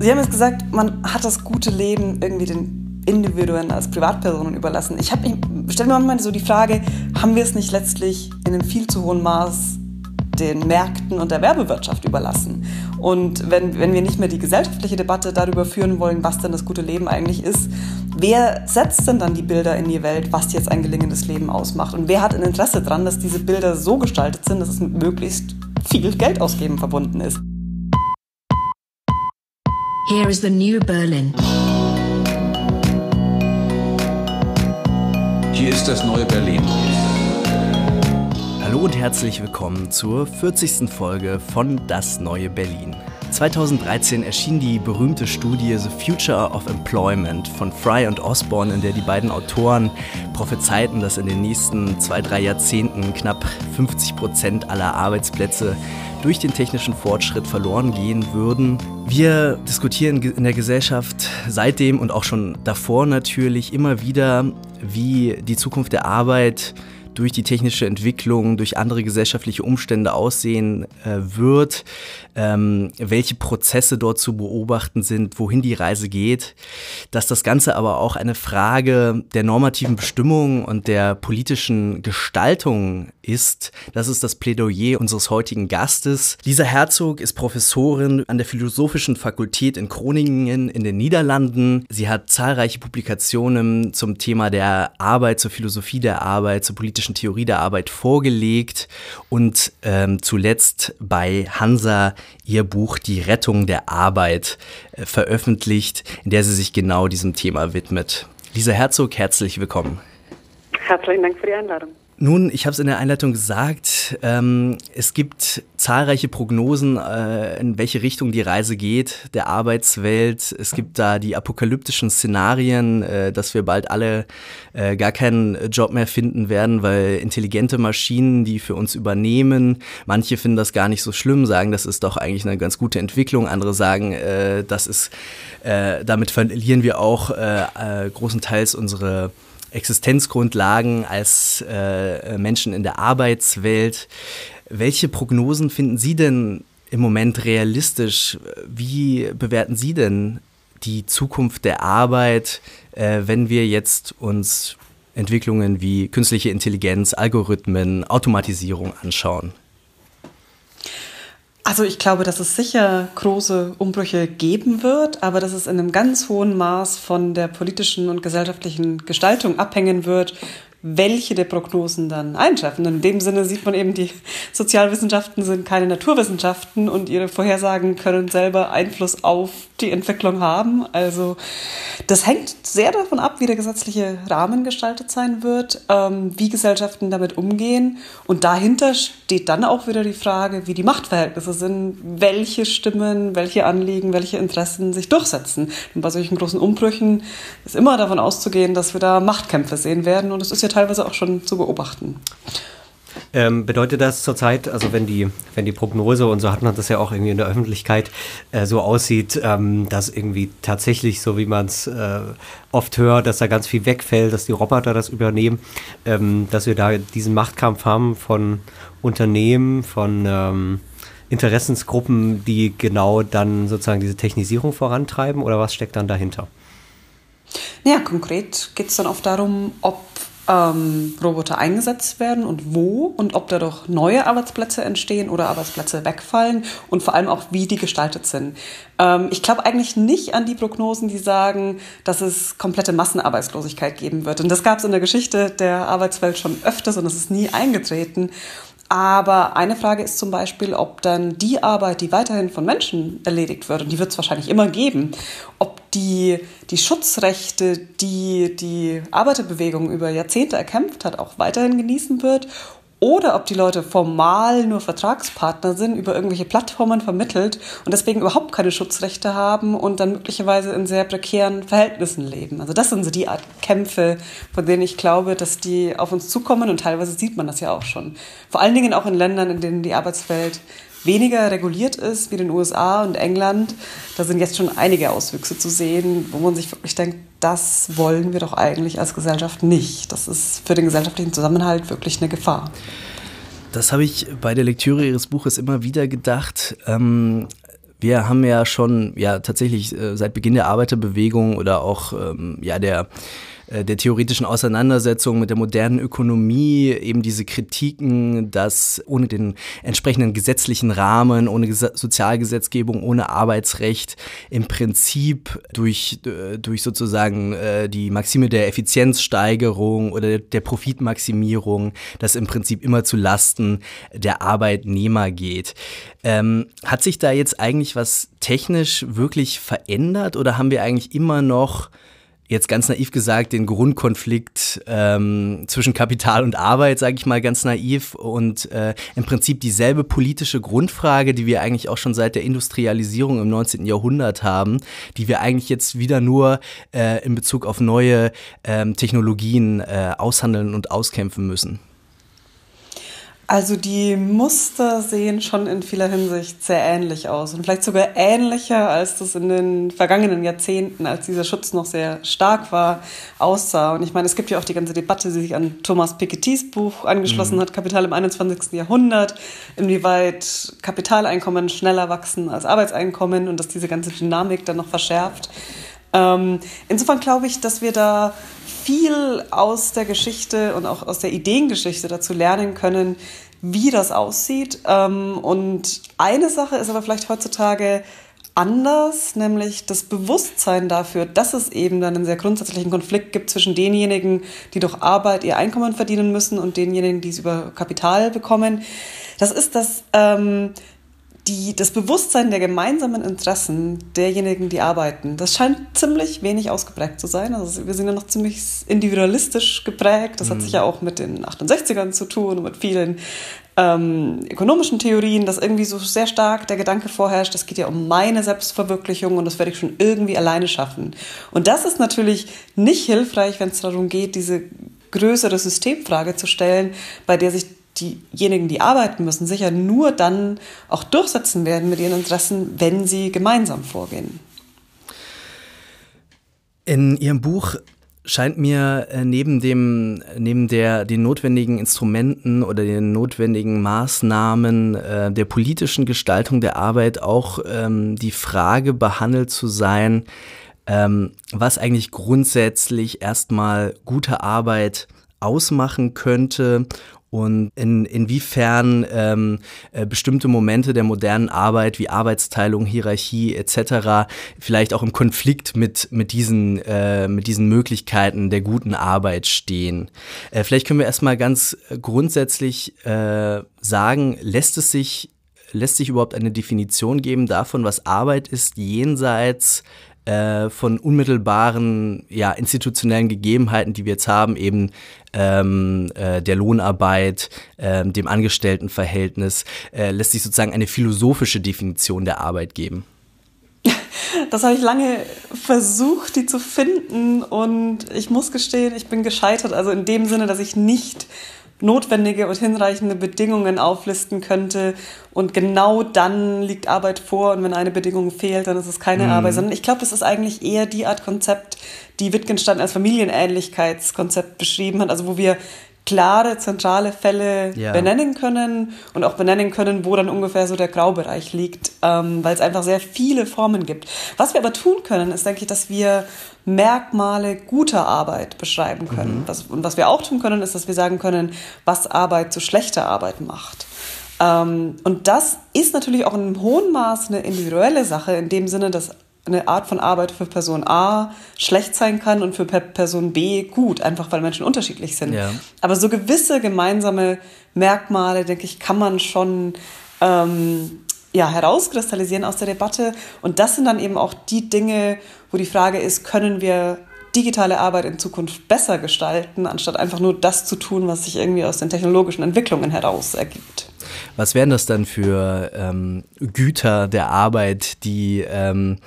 Sie haben jetzt gesagt, man hat das gute Leben irgendwie den Individuen als Privatpersonen überlassen. Ich stelle mir manchmal so die Frage, haben wir es nicht letztlich in einem viel zu hohen Maß den Märkten und der Werbewirtschaft überlassen. Und wenn, wenn wir nicht mehr die gesellschaftliche Debatte darüber führen wollen, was denn das gute Leben eigentlich ist, wer setzt denn dann die Bilder in die Welt, was jetzt ein gelingendes Leben ausmacht? Und wer hat ein Interesse daran, dass diese Bilder so gestaltet sind, dass es mit möglichst viel Geld ausgeben verbunden ist? Here is the new Berlin. Hier ist das neue Berlin. Hallo und herzlich willkommen zur 40. Folge von Das neue Berlin. 2013 erschien die berühmte Studie The Future of Employment von Fry und Osborne, in der die beiden Autoren prophezeiten, dass in den nächsten zwei, drei Jahrzehnten knapp 50 Prozent aller Arbeitsplätze durch den technischen Fortschritt verloren gehen würden. Wir diskutieren in der Gesellschaft seitdem und auch schon davor natürlich immer wieder, wie die Zukunft der Arbeit durch die technische Entwicklung, durch andere gesellschaftliche Umstände aussehen äh, wird, ähm, welche Prozesse dort zu beobachten sind, wohin die Reise geht, dass das Ganze aber auch eine Frage der normativen Bestimmung und der politischen Gestaltung ist. Das ist das Plädoyer unseres heutigen Gastes. Lisa Herzog ist Professorin an der Philosophischen Fakultät in Groningen in den Niederlanden. Sie hat zahlreiche Publikationen zum Thema der Arbeit, zur Philosophie der Arbeit, zur politischen Theorie der Arbeit vorgelegt und ähm, zuletzt bei Hansa ihr Buch Die Rettung der Arbeit äh, veröffentlicht, in der sie sich genau diesem Thema widmet. Lisa Herzog, herzlich willkommen. Herzlichen Dank für die Einladung. Nun, ich habe es in der Einleitung gesagt, ähm, es gibt zahlreiche Prognosen, äh, in welche Richtung die Reise geht, der Arbeitswelt. Es gibt da die apokalyptischen Szenarien, äh, dass wir bald alle äh, gar keinen Job mehr finden werden, weil intelligente Maschinen die für uns übernehmen. Manche finden das gar nicht so schlimm, sagen, das ist doch eigentlich eine ganz gute Entwicklung. Andere sagen, äh, das ist, äh, damit verlieren wir auch äh, äh, großenteils unsere Existenzgrundlagen als äh, Menschen in der Arbeitswelt. Welche Prognosen finden Sie denn im Moment realistisch? Wie bewerten Sie denn die Zukunft der Arbeit, äh, wenn wir jetzt uns Entwicklungen wie künstliche Intelligenz, Algorithmen, Automatisierung anschauen? Also ich glaube, dass es sicher große Umbrüche geben wird, aber dass es in einem ganz hohen Maß von der politischen und gesellschaftlichen Gestaltung abhängen wird, welche der Prognosen dann eintreffen. In dem Sinne sieht man eben, die Sozialwissenschaften sind keine Naturwissenschaften und ihre Vorhersagen können selber Einfluss auf die Entwicklung haben. Also das hängt sehr davon ab, wie der gesetzliche Rahmen gestaltet sein wird, ähm, wie Gesellschaften damit umgehen. Und dahinter steht dann auch wieder die Frage, wie die Machtverhältnisse sind, welche Stimmen, welche Anliegen, welche Interessen sich durchsetzen. Und bei solchen großen Umbrüchen ist immer davon auszugehen, dass wir da Machtkämpfe sehen werden. Und es ist ja teilweise auch schon zu beobachten. Ähm, bedeutet das zurzeit, also wenn die, wenn die Prognose, und so hat man das ja auch irgendwie in der Öffentlichkeit äh, so aussieht, ähm, dass irgendwie tatsächlich, so wie man es äh, oft hört, dass da ganz viel wegfällt, dass die Roboter das übernehmen, ähm, dass wir da diesen Machtkampf haben von Unternehmen, von ähm, Interessensgruppen, die genau dann sozusagen diese Technisierung vorantreiben, oder was steckt dann dahinter? Ja, konkret geht es dann oft darum, ob ähm, Roboter eingesetzt werden und wo und ob dadurch neue Arbeitsplätze entstehen oder Arbeitsplätze wegfallen und vor allem auch, wie die gestaltet sind. Ähm, ich glaube eigentlich nicht an die Prognosen, die sagen, dass es komplette Massenarbeitslosigkeit geben wird. Und das gab es in der Geschichte der Arbeitswelt schon öfters und es ist nie eingetreten. Aber eine Frage ist zum Beispiel, ob dann die Arbeit, die weiterhin von Menschen erledigt wird, und die wird es wahrscheinlich immer geben, ob die, die Schutzrechte, die die Arbeiterbewegung über Jahrzehnte erkämpft hat, auch weiterhin genießen wird oder ob die Leute formal nur Vertragspartner sind, über irgendwelche Plattformen vermittelt und deswegen überhaupt keine Schutzrechte haben und dann möglicherweise in sehr prekären Verhältnissen leben. Also das sind so die Art Kämpfe, von denen ich glaube, dass die auf uns zukommen und teilweise sieht man das ja auch schon. Vor allen Dingen auch in Ländern, in denen die Arbeitswelt weniger reguliert ist wie den USA und England, da sind jetzt schon einige Auswüchse zu sehen, wo man sich wirklich denkt, das wollen wir doch eigentlich als Gesellschaft nicht. Das ist für den gesellschaftlichen Zusammenhalt wirklich eine Gefahr. Das habe ich bei der Lektüre Ihres Buches immer wieder gedacht. Ähm, Wir haben ja schon ja tatsächlich äh, seit Beginn der Arbeiterbewegung oder auch ähm, ja der der theoretischen Auseinandersetzung mit der modernen Ökonomie eben diese Kritiken, dass ohne den entsprechenden gesetzlichen Rahmen, ohne Sozialgesetzgebung, ohne Arbeitsrecht im Prinzip durch, äh, durch sozusagen äh, die Maxime der Effizienzsteigerung oder der Profitmaximierung, das im Prinzip immer zu Lasten der Arbeitnehmer geht. Ähm, hat sich da jetzt eigentlich was technisch wirklich verändert oder haben wir eigentlich immer noch jetzt ganz naiv gesagt, den Grundkonflikt ähm, zwischen Kapital und Arbeit, sage ich mal ganz naiv, und äh, im Prinzip dieselbe politische Grundfrage, die wir eigentlich auch schon seit der Industrialisierung im 19. Jahrhundert haben, die wir eigentlich jetzt wieder nur äh, in Bezug auf neue ähm, Technologien äh, aushandeln und auskämpfen müssen. Also die Muster sehen schon in vieler Hinsicht sehr ähnlich aus und vielleicht sogar ähnlicher, als das in den vergangenen Jahrzehnten, als dieser Schutz noch sehr stark war, aussah. Und ich meine, es gibt ja auch die ganze Debatte, die sich an Thomas Pikettys Buch angeschlossen mhm. hat, Kapital im 21. Jahrhundert, inwieweit Kapitaleinkommen schneller wachsen als Arbeitseinkommen und dass diese ganze Dynamik dann noch verschärft. Ähm, insofern glaube ich, dass wir da viel aus der Geschichte und auch aus der Ideengeschichte dazu lernen können, wie das aussieht. Ähm, und eine Sache ist aber vielleicht heutzutage anders, nämlich das Bewusstsein dafür, dass es eben dann einen sehr grundsätzlichen Konflikt gibt zwischen denjenigen, die durch Arbeit ihr Einkommen verdienen müssen und denjenigen, die es über Kapital bekommen. Das ist das ähm, die, das Bewusstsein der gemeinsamen Interessen derjenigen, die arbeiten, das scheint ziemlich wenig ausgeprägt zu sein. Also wir sind ja noch ziemlich individualistisch geprägt. Das mhm. hat sich ja auch mit den 68ern zu tun und mit vielen ähm, ökonomischen Theorien, dass irgendwie so sehr stark der Gedanke vorherrscht, es geht ja um meine Selbstverwirklichung und das werde ich schon irgendwie alleine schaffen. Und das ist natürlich nicht hilfreich, wenn es darum geht, diese größere Systemfrage zu stellen, bei der sich diejenigen, die arbeiten müssen, sicher nur dann auch durchsetzen werden mit ihren Interessen, wenn sie gemeinsam vorgehen. In Ihrem Buch scheint mir äh, neben dem neben der den notwendigen Instrumenten oder den notwendigen Maßnahmen äh, der politischen Gestaltung der Arbeit auch ähm, die Frage behandelt zu sein, ähm, was eigentlich grundsätzlich erstmal gute Arbeit ausmachen könnte und in, inwiefern ähm, äh, bestimmte Momente der modernen Arbeit wie Arbeitsteilung, Hierarchie etc. vielleicht auch im Konflikt mit, mit, diesen, äh, mit diesen Möglichkeiten der guten Arbeit stehen. Äh, vielleicht können wir erstmal ganz grundsätzlich äh, sagen, lässt es sich, lässt sich überhaupt eine Definition geben davon, was Arbeit ist, jenseits äh, von unmittelbaren ja, institutionellen Gegebenheiten, die wir jetzt haben, eben ähm, äh, der Lohnarbeit, äh, dem Angestelltenverhältnis, äh, lässt sich sozusagen eine philosophische Definition der Arbeit geben. Das habe ich lange versucht, die zu finden und ich muss gestehen, ich bin gescheitert. Also in dem Sinne, dass ich nicht notwendige und hinreichende Bedingungen auflisten könnte. Und genau dann liegt Arbeit vor. Und wenn eine Bedingung fehlt, dann ist es keine mhm. Arbeit. Sondern ich glaube, das ist eigentlich eher die Art Konzept, die Wittgenstein als Familienähnlichkeitskonzept beschrieben hat. Also wo wir klare, zentrale Fälle ja. benennen können und auch benennen können, wo dann ungefähr so der Graubereich liegt, ähm, weil es einfach sehr viele Formen gibt. Was wir aber tun können, ist, denke ich, dass wir Merkmale guter Arbeit beschreiben können. Mhm. Was, und was wir auch tun können, ist, dass wir sagen können, was Arbeit zu schlechter Arbeit macht. Ähm, und das ist natürlich auch in einem hohen Maß eine individuelle Sache, in dem Sinne, dass eine Art von Arbeit für Person A schlecht sein kann und für Person B gut, einfach weil Menschen unterschiedlich sind. Ja. Aber so gewisse gemeinsame Merkmale, denke ich, kann man schon ähm, ja, herauskristallisieren aus der Debatte. Und das sind dann eben auch die Dinge, wo die Frage ist, können wir digitale Arbeit in Zukunft besser gestalten, anstatt einfach nur das zu tun, was sich irgendwie aus den technologischen Entwicklungen heraus ergibt. Was wären das dann für ähm, Güter der Arbeit, die ähm,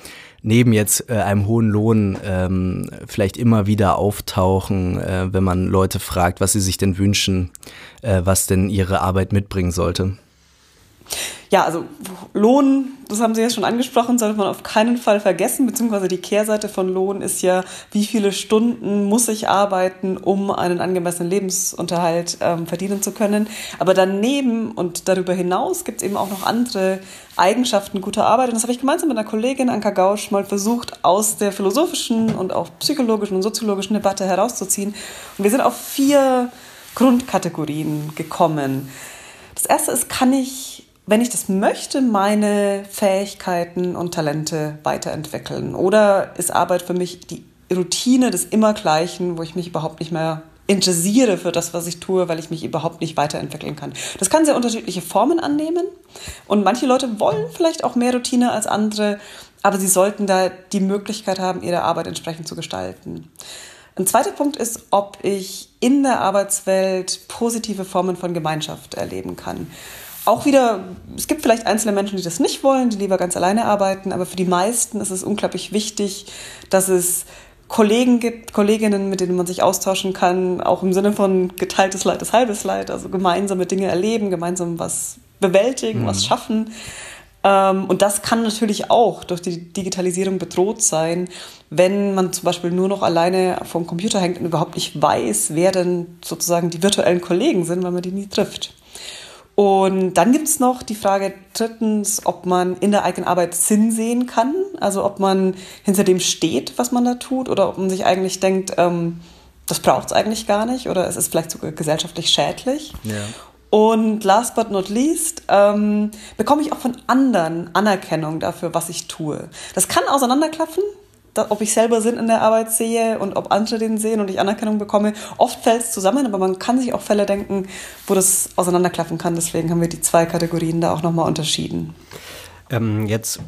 neben jetzt äh, einem hohen Lohn ähm, vielleicht immer wieder auftauchen, äh, wenn man Leute fragt, was sie sich denn wünschen, äh, was denn ihre Arbeit mitbringen sollte? Ja, also Lohn, das haben Sie ja schon angesprochen, sollte man auf keinen Fall vergessen, beziehungsweise die Kehrseite von Lohn ist ja, wie viele Stunden muss ich arbeiten, um einen angemessenen Lebensunterhalt ähm, verdienen zu können. Aber daneben und darüber hinaus gibt es eben auch noch andere Eigenschaften guter Arbeit. Und das habe ich gemeinsam mit einer Kollegin, Anka Gausch, mal versucht, aus der philosophischen und auch psychologischen und soziologischen Debatte herauszuziehen. Und wir sind auf vier Grundkategorien gekommen. Das erste ist, kann ich, wenn ich das möchte, meine Fähigkeiten und Talente weiterentwickeln? Oder ist Arbeit für mich die Routine des Immergleichen, wo ich mich überhaupt nicht mehr interessiere für das, was ich tue, weil ich mich überhaupt nicht weiterentwickeln kann. Das kann sehr unterschiedliche Formen annehmen und manche Leute wollen vielleicht auch mehr Routine als andere, aber sie sollten da die Möglichkeit haben, ihre Arbeit entsprechend zu gestalten. Ein zweiter Punkt ist, ob ich in der Arbeitswelt positive Formen von Gemeinschaft erleben kann. Auch wieder, es gibt vielleicht einzelne Menschen, die das nicht wollen, die lieber ganz alleine arbeiten, aber für die meisten ist es unglaublich wichtig, dass es Kollegen gibt, Kolleginnen, mit denen man sich austauschen kann, auch im Sinne von geteiltes Leid ist halbes Leid, also gemeinsame Dinge erleben, gemeinsam was bewältigen, mhm. was schaffen. Ähm, und das kann natürlich auch durch die Digitalisierung bedroht sein, wenn man zum Beispiel nur noch alleine vom Computer hängt und überhaupt nicht weiß, wer denn sozusagen die virtuellen Kollegen sind, weil man die nie trifft. Und dann gibt es noch die Frage drittens, ob man in der eigenen Arbeit Sinn sehen kann, also ob man hinter dem steht, was man da tut, oder ob man sich eigentlich denkt, ähm, das braucht es eigentlich gar nicht oder es ist vielleicht sogar gesellschaftlich schädlich. Ja. Und last but not least ähm, bekomme ich auch von anderen Anerkennung dafür, was ich tue. Das kann auseinanderklaffen, ob ich selber Sinn in der Arbeit sehe und ob andere den sehen und ich Anerkennung bekomme. Oft fällt es zusammen, aber man kann sich auch Fälle denken, wo das auseinanderklaffen kann. Deswegen haben wir die zwei Kategorien da auch nochmal unterschieden. Ähm, jetzt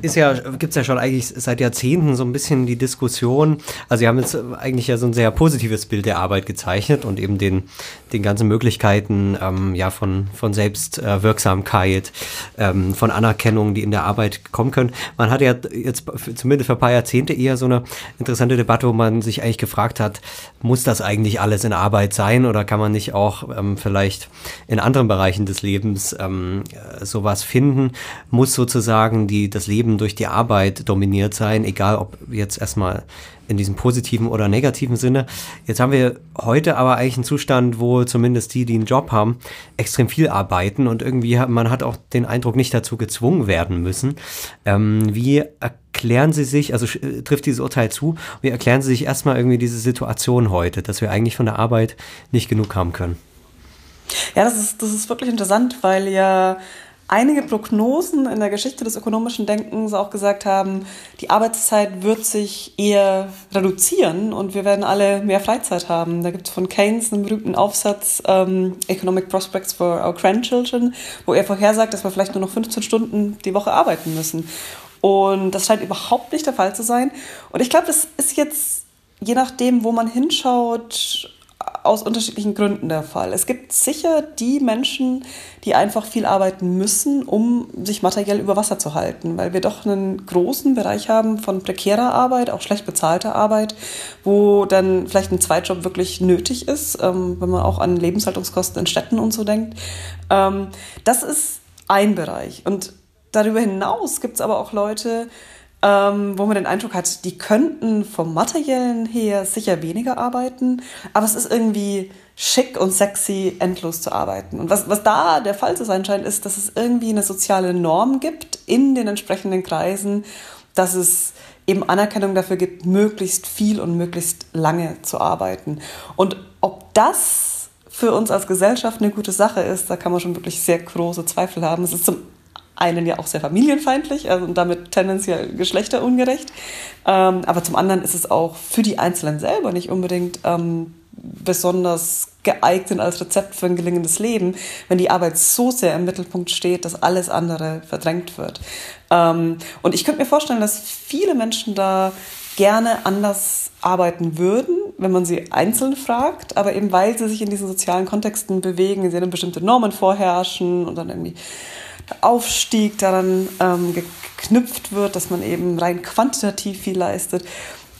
ist ja, gibt es ja schon eigentlich seit Jahrzehnten so ein bisschen die Diskussion. Also Sie haben jetzt eigentlich ja so ein sehr positives Bild der Arbeit gezeichnet und eben den, den ganzen Möglichkeiten ähm, ja von, von Selbstwirksamkeit, ähm, von Anerkennung, die in der Arbeit kommen können. Man hat ja jetzt zumindest für ein paar Jahrzehnte eher so eine interessante Debatte, wo man sich eigentlich gefragt hat, muss das eigentlich alles in Arbeit sein oder kann man nicht auch ähm, vielleicht in anderen Bereichen des Lebens ähm, sowas finden? Muss sozusagen die, das Leben durch die Arbeit dominiert sein, egal ob jetzt erstmal in diesem positiven oder negativen Sinne. Jetzt haben wir heute aber eigentlich einen Zustand, wo zumindest die, die einen Job haben, extrem viel arbeiten und irgendwie man hat auch den Eindruck, nicht dazu gezwungen werden müssen. Ähm, wie erklären Sie sich, also äh, trifft dieses Urteil zu, wie erklären Sie sich erstmal irgendwie diese Situation heute, dass wir eigentlich von der Arbeit nicht genug haben können? Ja, das ist, das ist wirklich interessant, weil ja einige Prognosen in der Geschichte des ökonomischen Denkens auch gesagt haben, die Arbeitszeit wird sich eher reduzieren und wir werden alle mehr Freizeit haben. Da gibt es von Keynes einen berühmten Aufsatz ähm, Economic Prospects for Our Grandchildren, wo er vorhersagt, dass wir vielleicht nur noch 15 Stunden die Woche arbeiten müssen. Und das scheint überhaupt nicht der Fall zu sein. Und ich glaube, das ist jetzt, je nachdem, wo man hinschaut, aus unterschiedlichen Gründen der Fall. Es gibt sicher die Menschen, die einfach viel arbeiten müssen, um sich materiell über Wasser zu halten, weil wir doch einen großen Bereich haben von prekärer Arbeit, auch schlecht bezahlter Arbeit, wo dann vielleicht ein Zweitjob wirklich nötig ist, ähm, wenn man auch an Lebenshaltungskosten in Städten und so denkt. Ähm, das ist ein Bereich. Und darüber hinaus gibt es aber auch Leute, ähm, wo man den Eindruck hat, die könnten vom Materiellen her sicher weniger arbeiten, aber es ist irgendwie schick und sexy, endlos zu arbeiten. Und was, was da der Fall zu sein scheint, ist, dass es irgendwie eine soziale Norm gibt in den entsprechenden Kreisen, dass es eben Anerkennung dafür gibt, möglichst viel und möglichst lange zu arbeiten. Und ob das für uns als Gesellschaft eine gute Sache ist, da kann man schon wirklich sehr große Zweifel haben. Es ist zum einen ja auch sehr familienfeindlich also und damit tendenziell geschlechterungerecht. Ähm, aber zum anderen ist es auch für die Einzelnen selber nicht unbedingt ähm, besonders geeignet als Rezept für ein gelingendes Leben, wenn die Arbeit so sehr im Mittelpunkt steht, dass alles andere verdrängt wird. Ähm, und ich könnte mir vorstellen, dass viele Menschen da gerne anders arbeiten würden, wenn man sie einzeln fragt, aber eben weil sie sich in diesen sozialen Kontexten bewegen, sie dann bestimmte Normen vorherrschen und dann irgendwie Aufstieg daran ähm, geknüpft wird, dass man eben rein quantitativ viel leistet.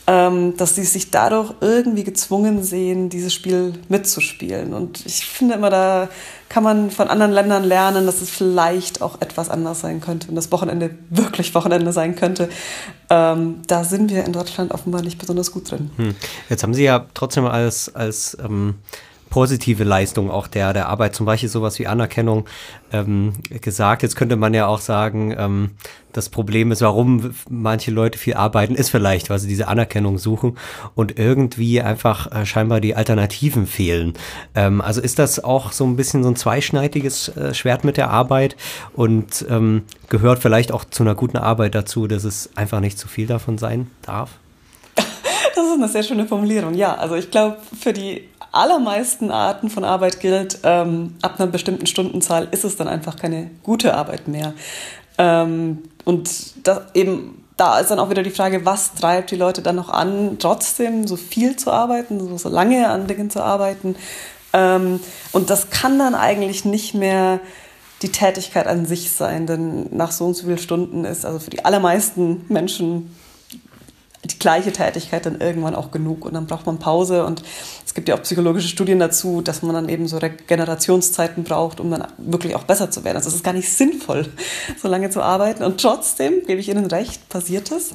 ähm, dass sie sich dadurch irgendwie gezwungen sehen, dieses Spiel mitzuspielen. Und ich finde immer, da kann man von anderen Ländern lernen, dass es vielleicht auch etwas anders sein könnte und das Wochenende wirklich Wochenende sein könnte. Ähm, da sind wir in Deutschland offenbar nicht besonders gut drin. Hm. Jetzt haben Sie ja trotzdem als, als ähm positive Leistung auch der, der Arbeit, zum Beispiel sowas wie Anerkennung ähm, gesagt. Jetzt könnte man ja auch sagen, ähm, das Problem ist, warum manche Leute viel arbeiten, ist vielleicht, weil sie diese Anerkennung suchen und irgendwie einfach äh, scheinbar die Alternativen fehlen. Ähm, also ist das auch so ein bisschen so ein zweischneidiges äh, Schwert mit der Arbeit und ähm, gehört vielleicht auch zu einer guten Arbeit dazu, dass es einfach nicht zu viel davon sein darf? Das ist eine sehr schöne Formulierung. Ja, also ich glaube, für die allermeisten Arten von Arbeit gilt, ähm, ab einer bestimmten Stundenzahl ist es dann einfach keine gute Arbeit mehr. Ähm, und das eben, da ist dann auch wieder die Frage, was treibt die Leute dann noch an, trotzdem so viel zu arbeiten, so, so lange an Dingen zu arbeiten. Ähm, und das kann dann eigentlich nicht mehr die Tätigkeit an sich sein, denn nach so und so vielen Stunden ist also für die allermeisten Menschen die gleiche Tätigkeit dann irgendwann auch genug und dann braucht man Pause und es gibt ja auch psychologische Studien dazu, dass man dann eben so Regenerationszeiten braucht, um dann wirklich auch besser zu werden. Also es ist gar nicht sinnvoll, so lange zu arbeiten und trotzdem, gebe ich Ihnen recht, passiert es.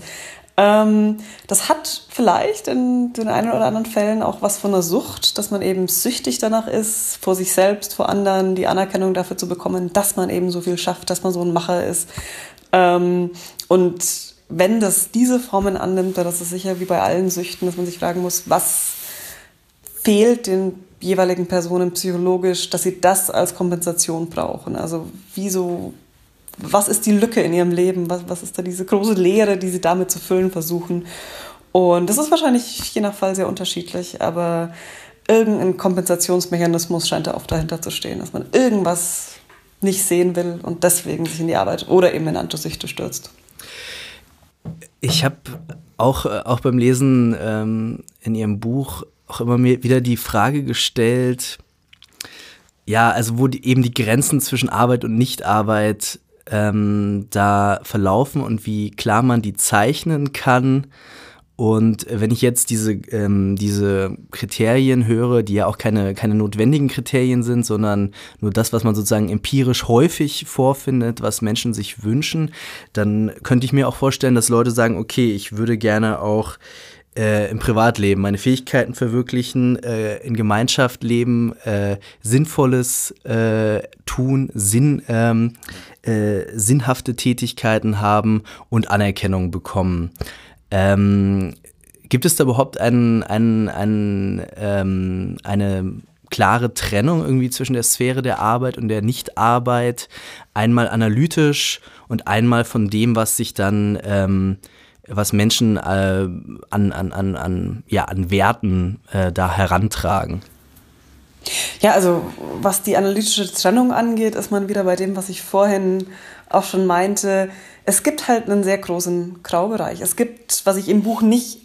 Ähm, das hat vielleicht in den einen oder anderen Fällen auch was von einer Sucht, dass man eben süchtig danach ist, vor sich selbst, vor anderen die Anerkennung dafür zu bekommen, dass man eben so viel schafft, dass man so ein Macher ist. Ähm, und wenn das diese Formen annimmt, dann ist es sicher wie bei allen Süchten, dass man sich fragen muss, was fehlt den jeweiligen Personen psychologisch, dass sie das als Kompensation brauchen. Also wieso, was ist die Lücke in ihrem Leben? Was, was ist da diese große Leere, die sie damit zu füllen versuchen? Und das ist wahrscheinlich je nach Fall sehr unterschiedlich, aber irgendein Kompensationsmechanismus scheint da oft dahinter zu stehen, dass man irgendwas nicht sehen will und deswegen sich in die Arbeit oder eben in Antosüchte stürzt. Ich habe auch, äh, auch beim Lesen ähm, in Ihrem Buch auch immer mir wieder die Frage gestellt, ja, also wo die, eben die Grenzen zwischen Arbeit und Nichtarbeit ähm, da verlaufen und wie klar man die zeichnen kann und wenn ich jetzt diese, ähm, diese Kriterien höre, die ja auch keine, keine notwendigen Kriterien sind, sondern nur das, was man sozusagen empirisch häufig vorfindet, was Menschen sich wünschen, dann könnte ich mir auch vorstellen, dass Leute sagen, okay, ich würde gerne auch äh, im Privatleben meine Fähigkeiten verwirklichen, äh, in Gemeinschaft leben, äh, Sinnvolles äh, tun, Sinn, ähm, äh, sinnhafte Tätigkeiten haben und Anerkennung bekommen. Ähm, gibt es da überhaupt ein, ein, ein, ähm, eine klare Trennung irgendwie zwischen der Sphäre der Arbeit und der Nichtarbeit? Einmal analytisch und einmal von dem, was sich dann, ähm, was Menschen äh, an, an, an, an, ja, an Werten äh, da herantragen? Ja, also was die analytische Trennung angeht, ist man wieder bei dem, was ich vorhin auch schon meinte es gibt halt einen sehr großen Graubereich. Es gibt, was ich im Buch nicht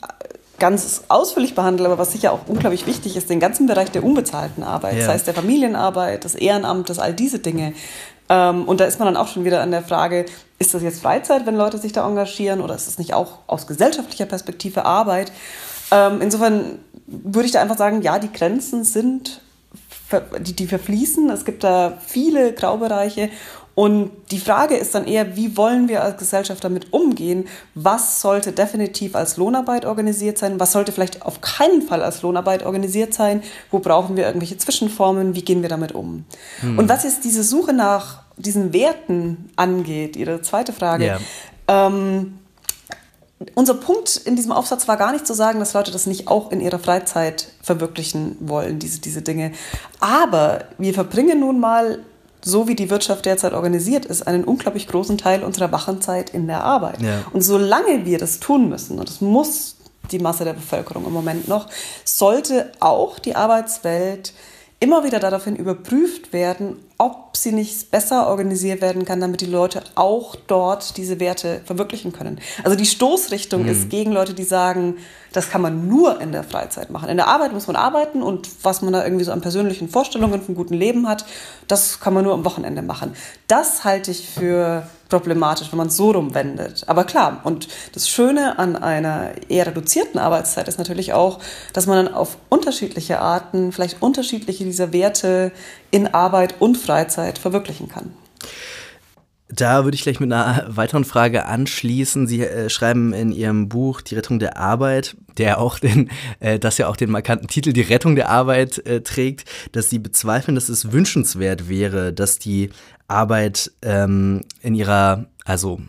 ganz ausführlich behandle, aber was sicher auch unglaublich wichtig ist, den ganzen Bereich der unbezahlten Arbeit, ja. sei es der Familienarbeit, des Ehrenamtes, all diese Dinge. Ähm, und da ist man dann auch schon wieder an der Frage, ist das jetzt Freizeit, wenn Leute sich da engagieren oder ist das nicht auch aus gesellschaftlicher Perspektive Arbeit? Ähm, insofern würde ich da einfach sagen, ja, die Grenzen sind, die, die verfließen. Es gibt da viele Graubereiche und die Frage ist dann eher, wie wollen wir als Gesellschaft damit umgehen? Was sollte definitiv als Lohnarbeit organisiert sein? Was sollte vielleicht auf keinen Fall als Lohnarbeit organisiert sein? Wo brauchen wir irgendwelche Zwischenformen? Wie gehen wir damit um? Hm. Und was jetzt diese Suche nach diesen Werten angeht, Ihre zweite Frage, yeah. ähm, unser Punkt in diesem Aufsatz war gar nicht zu sagen, dass Leute das nicht auch in ihrer Freizeit verwirklichen wollen, diese, diese Dinge. Aber wir verbringen nun mal so wie die Wirtschaft derzeit organisiert ist, einen unglaublich großen Teil unserer Wachenzeit in der Arbeit. Ja. Und solange wir das tun müssen, und das muss die Masse der Bevölkerung im Moment noch, sollte auch die Arbeitswelt immer wieder daraufhin überprüft werden, ob sie nicht besser organisiert werden kann, damit die Leute auch dort diese Werte verwirklichen können. Also die Stoßrichtung mhm. ist gegen Leute, die sagen, das kann man nur in der Freizeit machen. In der Arbeit muss man arbeiten und was man da irgendwie so an persönlichen Vorstellungen vom guten Leben hat, das kann man nur am Wochenende machen. Das halte ich für problematisch, wenn man es so rumwendet. Aber klar, und das Schöne an einer eher reduzierten Arbeitszeit ist natürlich auch, dass man dann auf unterschiedliche Arten vielleicht unterschiedliche dieser Werte in Arbeit und Freizeit verwirklichen kann. Da würde ich gleich mit einer weiteren Frage anschließen. Sie äh, schreiben in Ihrem Buch Die Rettung der Arbeit, der auch den, äh, das ja auch den markanten Titel Die Rettung der Arbeit äh, trägt, dass Sie bezweifeln, dass es wünschenswert wäre, dass die Arbeit ähm, in ihrer, also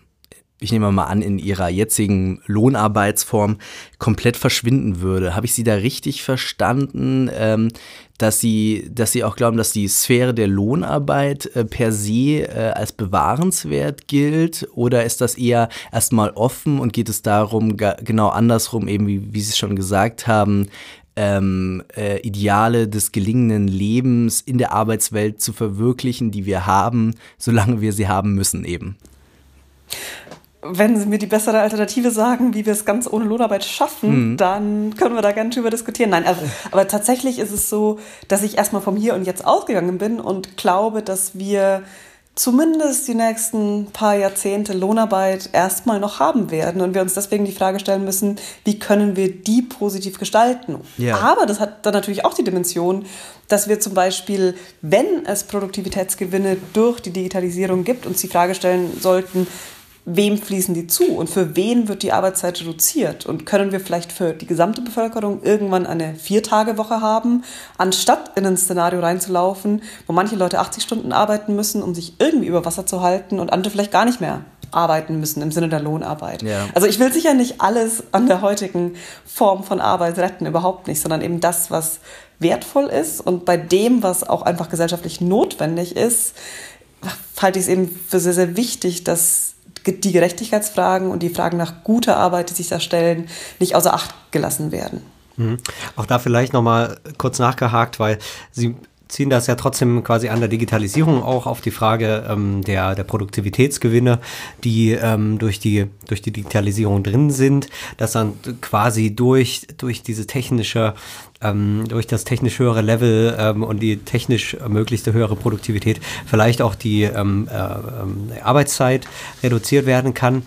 ich nehme mal an, in ihrer jetzigen Lohnarbeitsform komplett verschwinden würde. Habe ich Sie da richtig verstanden, ähm, dass Sie, dass Sie auch glauben, dass die Sphäre der Lohnarbeit äh, per se äh, als bewahrenswert gilt? Oder ist das eher erstmal offen und geht es darum, genau andersrum, eben wie, wie Sie es schon gesagt haben, ähm, äh, Ideale des gelingenden Lebens in der Arbeitswelt zu verwirklichen, die wir haben, solange wir sie haben müssen eben? Wenn Sie mir die bessere Alternative sagen, wie wir es ganz ohne Lohnarbeit schaffen, mhm. dann können wir da gerne drüber diskutieren. Nein, also, aber tatsächlich ist es so, dass ich erstmal vom Hier und Jetzt ausgegangen bin und glaube, dass wir zumindest die nächsten paar Jahrzehnte Lohnarbeit erstmal noch haben werden und wir uns deswegen die Frage stellen müssen, wie können wir die positiv gestalten. Ja. Aber das hat dann natürlich auch die Dimension, dass wir zum Beispiel, wenn es Produktivitätsgewinne durch die Digitalisierung gibt, uns die Frage stellen sollten, wem fließen die zu und für wen wird die Arbeitszeit reduziert? Und können wir vielleicht für die gesamte Bevölkerung irgendwann eine Viertagewoche haben, anstatt in ein Szenario reinzulaufen, wo manche Leute 80 Stunden arbeiten müssen, um sich irgendwie über Wasser zu halten und andere vielleicht gar nicht mehr arbeiten müssen im Sinne der Lohnarbeit. Ja. Also ich will sicher nicht alles an der heutigen Form von Arbeit retten, überhaupt nicht, sondern eben das, was wertvoll ist und bei dem, was auch einfach gesellschaftlich notwendig ist, halte ich es eben für sehr, sehr wichtig, dass die Gerechtigkeitsfragen und die Fragen nach guter Arbeit, die sich da stellen, nicht außer Acht gelassen werden. Mhm. Auch da vielleicht nochmal kurz nachgehakt, weil Sie ziehen das ja trotzdem quasi an der Digitalisierung auch auf die Frage ähm, der, der Produktivitätsgewinne, die ähm, durch, die, durch die Digitalisierung drin sind, dass dann quasi durch, durch diese technische ähm, durch das technisch höhere Level ähm, und die technisch ermöglichte höhere Produktivität vielleicht auch die ähm, äh, ähm, Arbeitszeit reduziert werden kann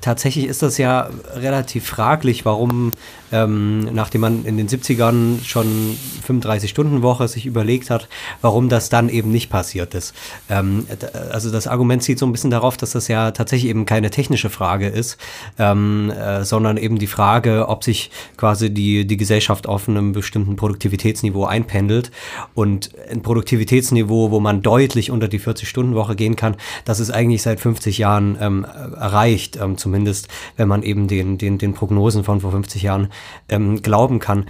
tatsächlich ist das ja relativ fraglich, warum, ähm, nachdem man in den 70ern schon 35-Stunden-Woche sich überlegt hat, warum das dann eben nicht passiert ist. Ähm, also das Argument zieht so ein bisschen darauf, dass das ja tatsächlich eben keine technische Frage ist, ähm, äh, sondern eben die Frage, ob sich quasi die, die Gesellschaft auf einem bestimmten Produktivitätsniveau einpendelt. Und ein Produktivitätsniveau, wo man deutlich unter die 40-Stunden-Woche gehen kann, das ist eigentlich seit 50 Jahren ähm, erreicht. Ähm, zumindest wenn man eben den, den, den Prognosen von vor 50 Jahren ähm, glauben kann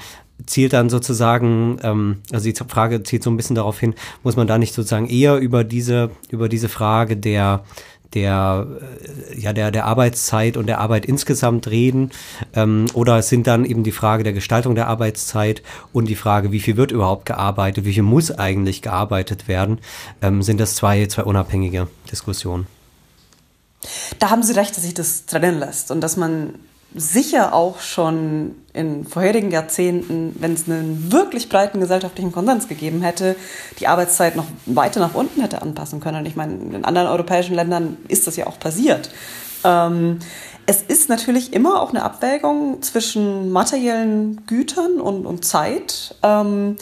zielt dann sozusagen, ähm, also die Frage zielt so ein bisschen darauf hin, muss man da nicht sozusagen eher über diese, über diese Frage der, der, äh, ja, der, der Arbeitszeit und der Arbeit insgesamt reden? Ähm, oder sind dann eben die Frage der Gestaltung der Arbeitszeit und die Frage, wie viel wird überhaupt gearbeitet, wie viel muss eigentlich gearbeitet werden? Ähm, sind das zwei, zwei unabhängige Diskussionen? Da haben Sie recht, dass sich das trennen lässt und dass man sicher auch schon in vorherigen Jahrzehnten, wenn es einen wirklich breiten gesellschaftlichen Konsens gegeben hätte, die Arbeitszeit noch weiter nach unten hätte anpassen können. Ich meine, in anderen europäischen Ländern ist das ja auch passiert. Ähm, es ist natürlich immer auch eine Abwägung zwischen materiellen Gütern und, und Zeit. Ähm,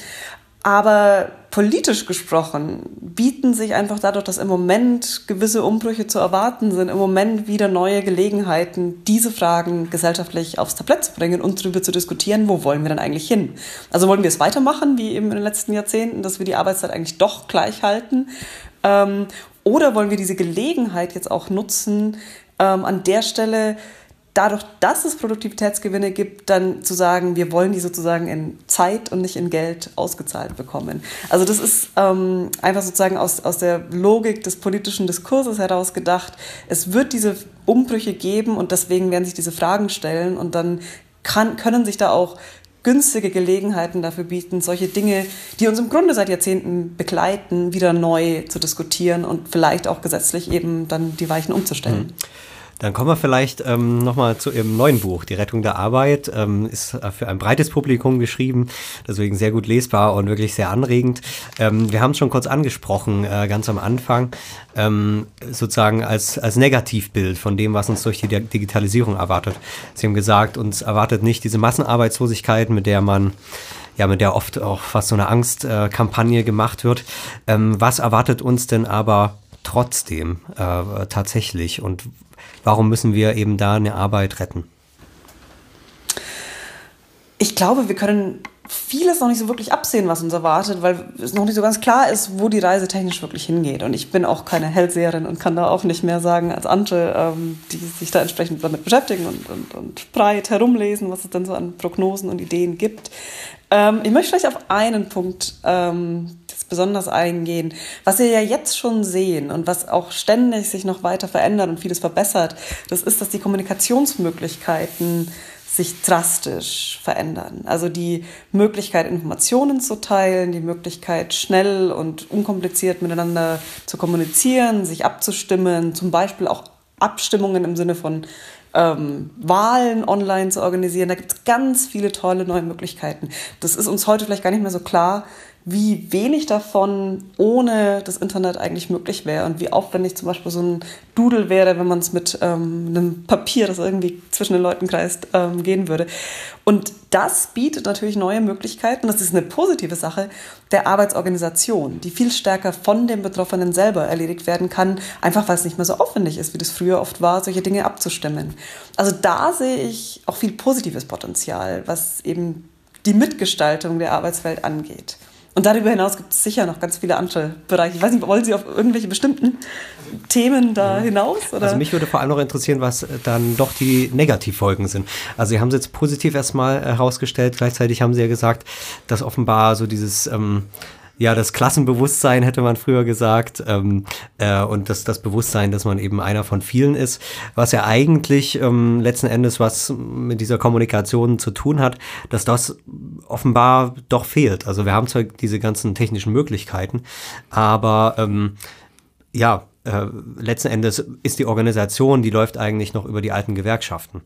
aber politisch gesprochen bieten sich einfach dadurch, dass im Moment gewisse Umbrüche zu erwarten sind, im Moment wieder neue Gelegenheiten, diese Fragen gesellschaftlich aufs Tablett zu bringen und darüber zu diskutieren, wo wollen wir denn eigentlich hin? Also wollen wir es weitermachen, wie eben in den letzten Jahrzehnten, dass wir die Arbeitszeit eigentlich doch gleich halten? Ähm, oder wollen wir diese Gelegenheit jetzt auch nutzen, ähm, an der Stelle dadurch, dass es Produktivitätsgewinne gibt, dann zu sagen, wir wollen die sozusagen in Zeit und nicht in Geld ausgezahlt bekommen. Also das ist ähm, einfach sozusagen aus, aus der Logik des politischen Diskurses heraus gedacht. Es wird diese Umbrüche geben und deswegen werden sich diese Fragen stellen und dann kann, können sich da auch günstige Gelegenheiten dafür bieten, solche Dinge, die uns im Grunde seit Jahrzehnten begleiten, wieder neu zu diskutieren und vielleicht auch gesetzlich eben dann die Weichen umzustellen. Mhm. Dann kommen wir vielleicht ähm, nochmal zu Ihrem neuen Buch. Die Rettung der Arbeit ähm, ist äh, für ein breites Publikum geschrieben, deswegen sehr gut lesbar und wirklich sehr anregend. Ähm, wir haben es schon kurz angesprochen, äh, ganz am Anfang, ähm, sozusagen als, als Negativbild von dem, was uns durch die Digitalisierung erwartet. Sie haben gesagt, uns erwartet nicht diese Massenarbeitslosigkeit, mit der man ja, mit der oft auch fast so eine Angstkampagne äh, gemacht wird. Ähm, was erwartet uns denn aber trotzdem äh, tatsächlich und warum müssen wir eben da eine Arbeit retten? Ich glaube, wir können vieles noch nicht so wirklich absehen, was uns erwartet, weil es noch nicht so ganz klar ist, wo die Reise technisch wirklich hingeht. Und ich bin auch keine Hellseherin und kann da auch nicht mehr sagen als Ante, ähm, die sich da entsprechend damit beschäftigen und, und, und breit herumlesen, was es dann so an Prognosen und Ideen gibt. Ähm, ich möchte vielleicht auf einen Punkt ähm, besonders eingehen. Was wir ja jetzt schon sehen und was auch ständig sich noch weiter verändert und vieles verbessert, das ist, dass die Kommunikationsmöglichkeiten sich drastisch verändern. Also die Möglichkeit, Informationen zu teilen, die Möglichkeit, schnell und unkompliziert miteinander zu kommunizieren, sich abzustimmen, zum Beispiel auch Abstimmungen im Sinne von ähm, Wahlen online zu organisieren. Da gibt es ganz viele tolle neue Möglichkeiten. Das ist uns heute vielleicht gar nicht mehr so klar, wie wenig davon ohne das Internet eigentlich möglich wäre und wie aufwendig zum Beispiel so ein Doodle wäre, wenn man es mit ähm, einem Papier, das irgendwie zwischen den Leuten kreist, ähm, gehen würde. Und das bietet natürlich neue Möglichkeiten, das ist eine positive Sache, der Arbeitsorganisation, die viel stärker von den Betroffenen selber erledigt werden kann, einfach weil es nicht mehr so aufwendig ist, wie das früher oft war, solche Dinge abzustimmen. Also da sehe ich auch viel positives Potenzial, was eben die Mitgestaltung der Arbeitswelt angeht. Und darüber hinaus gibt es sicher noch ganz viele andere Bereiche. Ich weiß nicht, wollen Sie auf irgendwelche bestimmten Themen da hinaus? Oder? Also mich würde vor allem noch interessieren, was dann doch die Negativfolgen sind. Also Sie haben es jetzt positiv erstmal herausgestellt, gleichzeitig haben Sie ja gesagt, dass offenbar so dieses ähm, ja, das Klassenbewusstsein hätte man früher gesagt ähm, äh, und das, das Bewusstsein, dass man eben einer von vielen ist, was ja eigentlich ähm, letzten Endes was mit dieser Kommunikation zu tun hat, dass das offenbar doch fehlt. Also wir haben zwar diese ganzen technischen Möglichkeiten, aber ähm, ja, äh, letzten Endes ist die Organisation, die läuft eigentlich noch über die alten Gewerkschaften.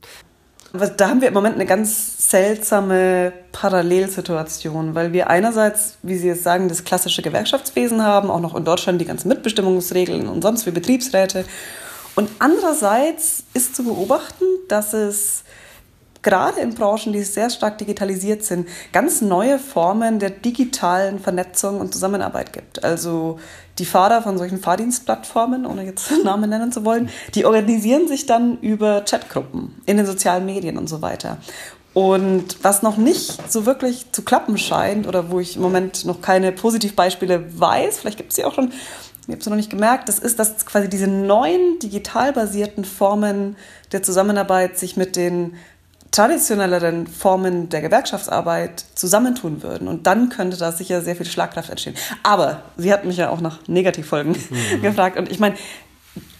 Da haben wir im Moment eine ganz seltsame Parallelsituation, weil wir einerseits, wie Sie jetzt sagen, das klassische Gewerkschaftswesen haben, auch noch in Deutschland die ganzen Mitbestimmungsregeln und sonst wie Betriebsräte. Und andererseits ist zu beobachten, dass es gerade in Branchen, die sehr stark digitalisiert sind, ganz neue Formen der digitalen Vernetzung und Zusammenarbeit gibt. Also die Fahrer von solchen Fahrdienstplattformen, ohne jetzt Namen nennen zu wollen, die organisieren sich dann über Chatgruppen in den sozialen Medien und so weiter. Und was noch nicht so wirklich zu klappen scheint oder wo ich im Moment noch keine Positivbeispiele weiß, vielleicht gibt es sie auch schon, ich habe es noch nicht gemerkt, das ist, dass quasi diese neuen digital basierten Formen der Zusammenarbeit sich mit den traditionelleren Formen der Gewerkschaftsarbeit zusammentun würden. Und dann könnte da sicher sehr viel Schlagkraft entstehen. Aber sie hat mich ja auch nach Negativfolgen mhm. gefragt. Und ich meine,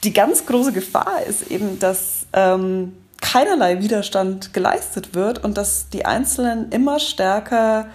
die ganz große Gefahr ist eben, dass ähm, keinerlei Widerstand geleistet wird und dass die Einzelnen immer stärker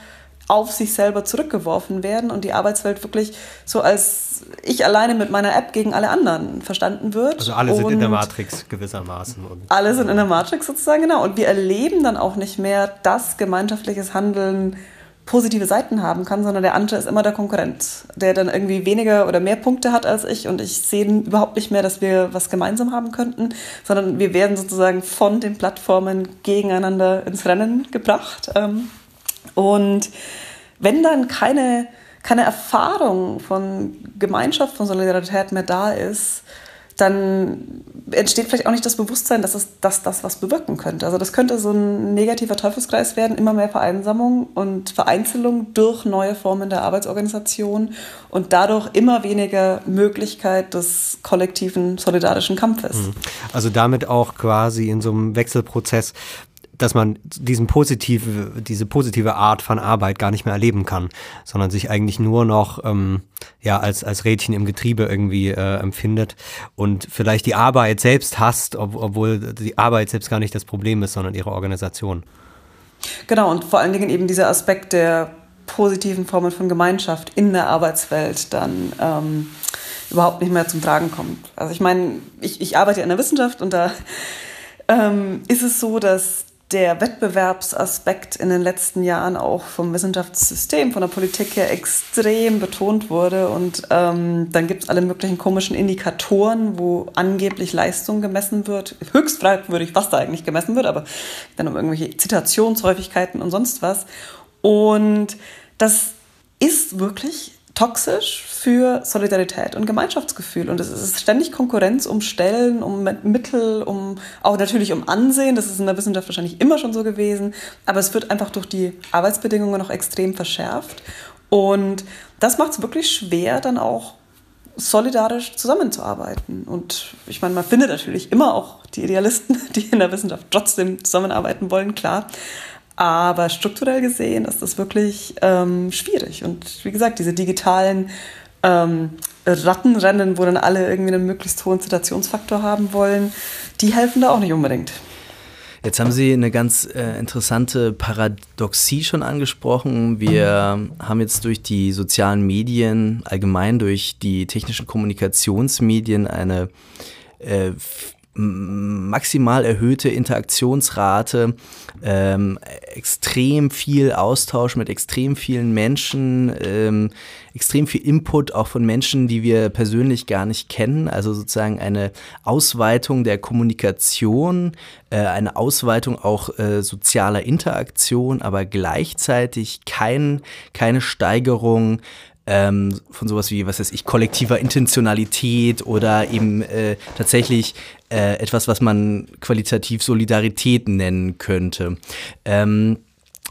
auf sich selber zurückgeworfen werden und die Arbeitswelt wirklich so als ich alleine mit meiner App gegen alle anderen verstanden wird. Also alle sind in der Matrix gewissermaßen. Und alle sind in der Matrix sozusagen, genau. Und wir erleben dann auch nicht mehr, dass gemeinschaftliches Handeln positive Seiten haben kann, sondern der andere ist immer der Konkurrent, der dann irgendwie weniger oder mehr Punkte hat als ich und ich sehe überhaupt nicht mehr, dass wir was gemeinsam haben könnten, sondern wir werden sozusagen von den Plattformen gegeneinander ins Rennen gebracht. Ähm, und wenn dann keine, keine Erfahrung von Gemeinschaft, von Solidarität mehr da ist, dann entsteht vielleicht auch nicht das Bewusstsein, dass, es, dass das was bewirken könnte. Also das könnte so ein negativer Teufelskreis werden, immer mehr Vereinsamung und Vereinzelung durch neue Formen der Arbeitsorganisation und dadurch immer weniger Möglichkeit des kollektiven solidarischen Kampfes. Mhm. Also damit auch quasi in so einem Wechselprozess dass man diesen positive, diese positive Art von Arbeit gar nicht mehr erleben kann, sondern sich eigentlich nur noch ähm, ja als als Rädchen im Getriebe irgendwie äh, empfindet und vielleicht die Arbeit selbst hasst, ob, obwohl die Arbeit selbst gar nicht das Problem ist, sondern ihre Organisation. Genau, und vor allen Dingen eben dieser Aspekt der positiven Formen von Gemeinschaft in der Arbeitswelt dann ähm, überhaupt nicht mehr zum Tragen kommt. Also ich meine, ich, ich arbeite in der Wissenschaft und da ähm, ist es so, dass der Wettbewerbsaspekt in den letzten Jahren auch vom Wissenschaftssystem, von der Politik her extrem betont wurde. Und ähm, dann gibt es alle möglichen komischen Indikatoren, wo angeblich Leistung gemessen wird. Höchst fragwürdig, was da eigentlich gemessen wird, aber dann um irgendwelche Zitationshäufigkeiten und sonst was. Und das ist wirklich toxisch für Solidarität und Gemeinschaftsgefühl. Und es ist ständig Konkurrenz um Stellen, um Mittel, um auch natürlich um Ansehen. Das ist in der Wissenschaft wahrscheinlich immer schon so gewesen. Aber es wird einfach durch die Arbeitsbedingungen noch extrem verschärft. Und das macht es wirklich schwer, dann auch solidarisch zusammenzuarbeiten. Und ich meine, man findet natürlich immer auch die Idealisten, die in der Wissenschaft trotzdem zusammenarbeiten wollen, klar. Aber strukturell gesehen ist das wirklich ähm, schwierig. Und wie gesagt, diese digitalen ähm, Rattenrennen, wo dann alle irgendwie einen möglichst hohen Zitationsfaktor haben wollen, die helfen da auch nicht unbedingt. Jetzt haben Sie eine ganz äh, interessante Paradoxie schon angesprochen. Wir haben jetzt durch die sozialen Medien, allgemein durch die technischen Kommunikationsmedien eine äh, maximal erhöhte Interaktionsrate, ähm, extrem viel Austausch mit extrem vielen Menschen, ähm, extrem viel Input auch von Menschen, die wir persönlich gar nicht kennen. Also sozusagen eine Ausweitung der Kommunikation, äh, eine Ausweitung auch äh, sozialer Interaktion, aber gleichzeitig kein, keine Steigerung ähm, von sowas wie, was weiß ich, kollektiver Intentionalität oder eben äh, tatsächlich äh, etwas, was man qualitativ Solidarität nennen könnte. Ähm,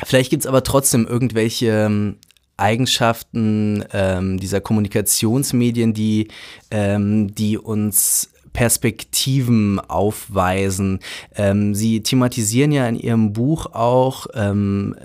vielleicht gibt es aber trotzdem irgendwelche ähm, Eigenschaften ähm, dieser Kommunikationsmedien, die, ähm, die uns Perspektiven aufweisen. Ähm, Sie thematisieren ja in Ihrem Buch auch, ähm,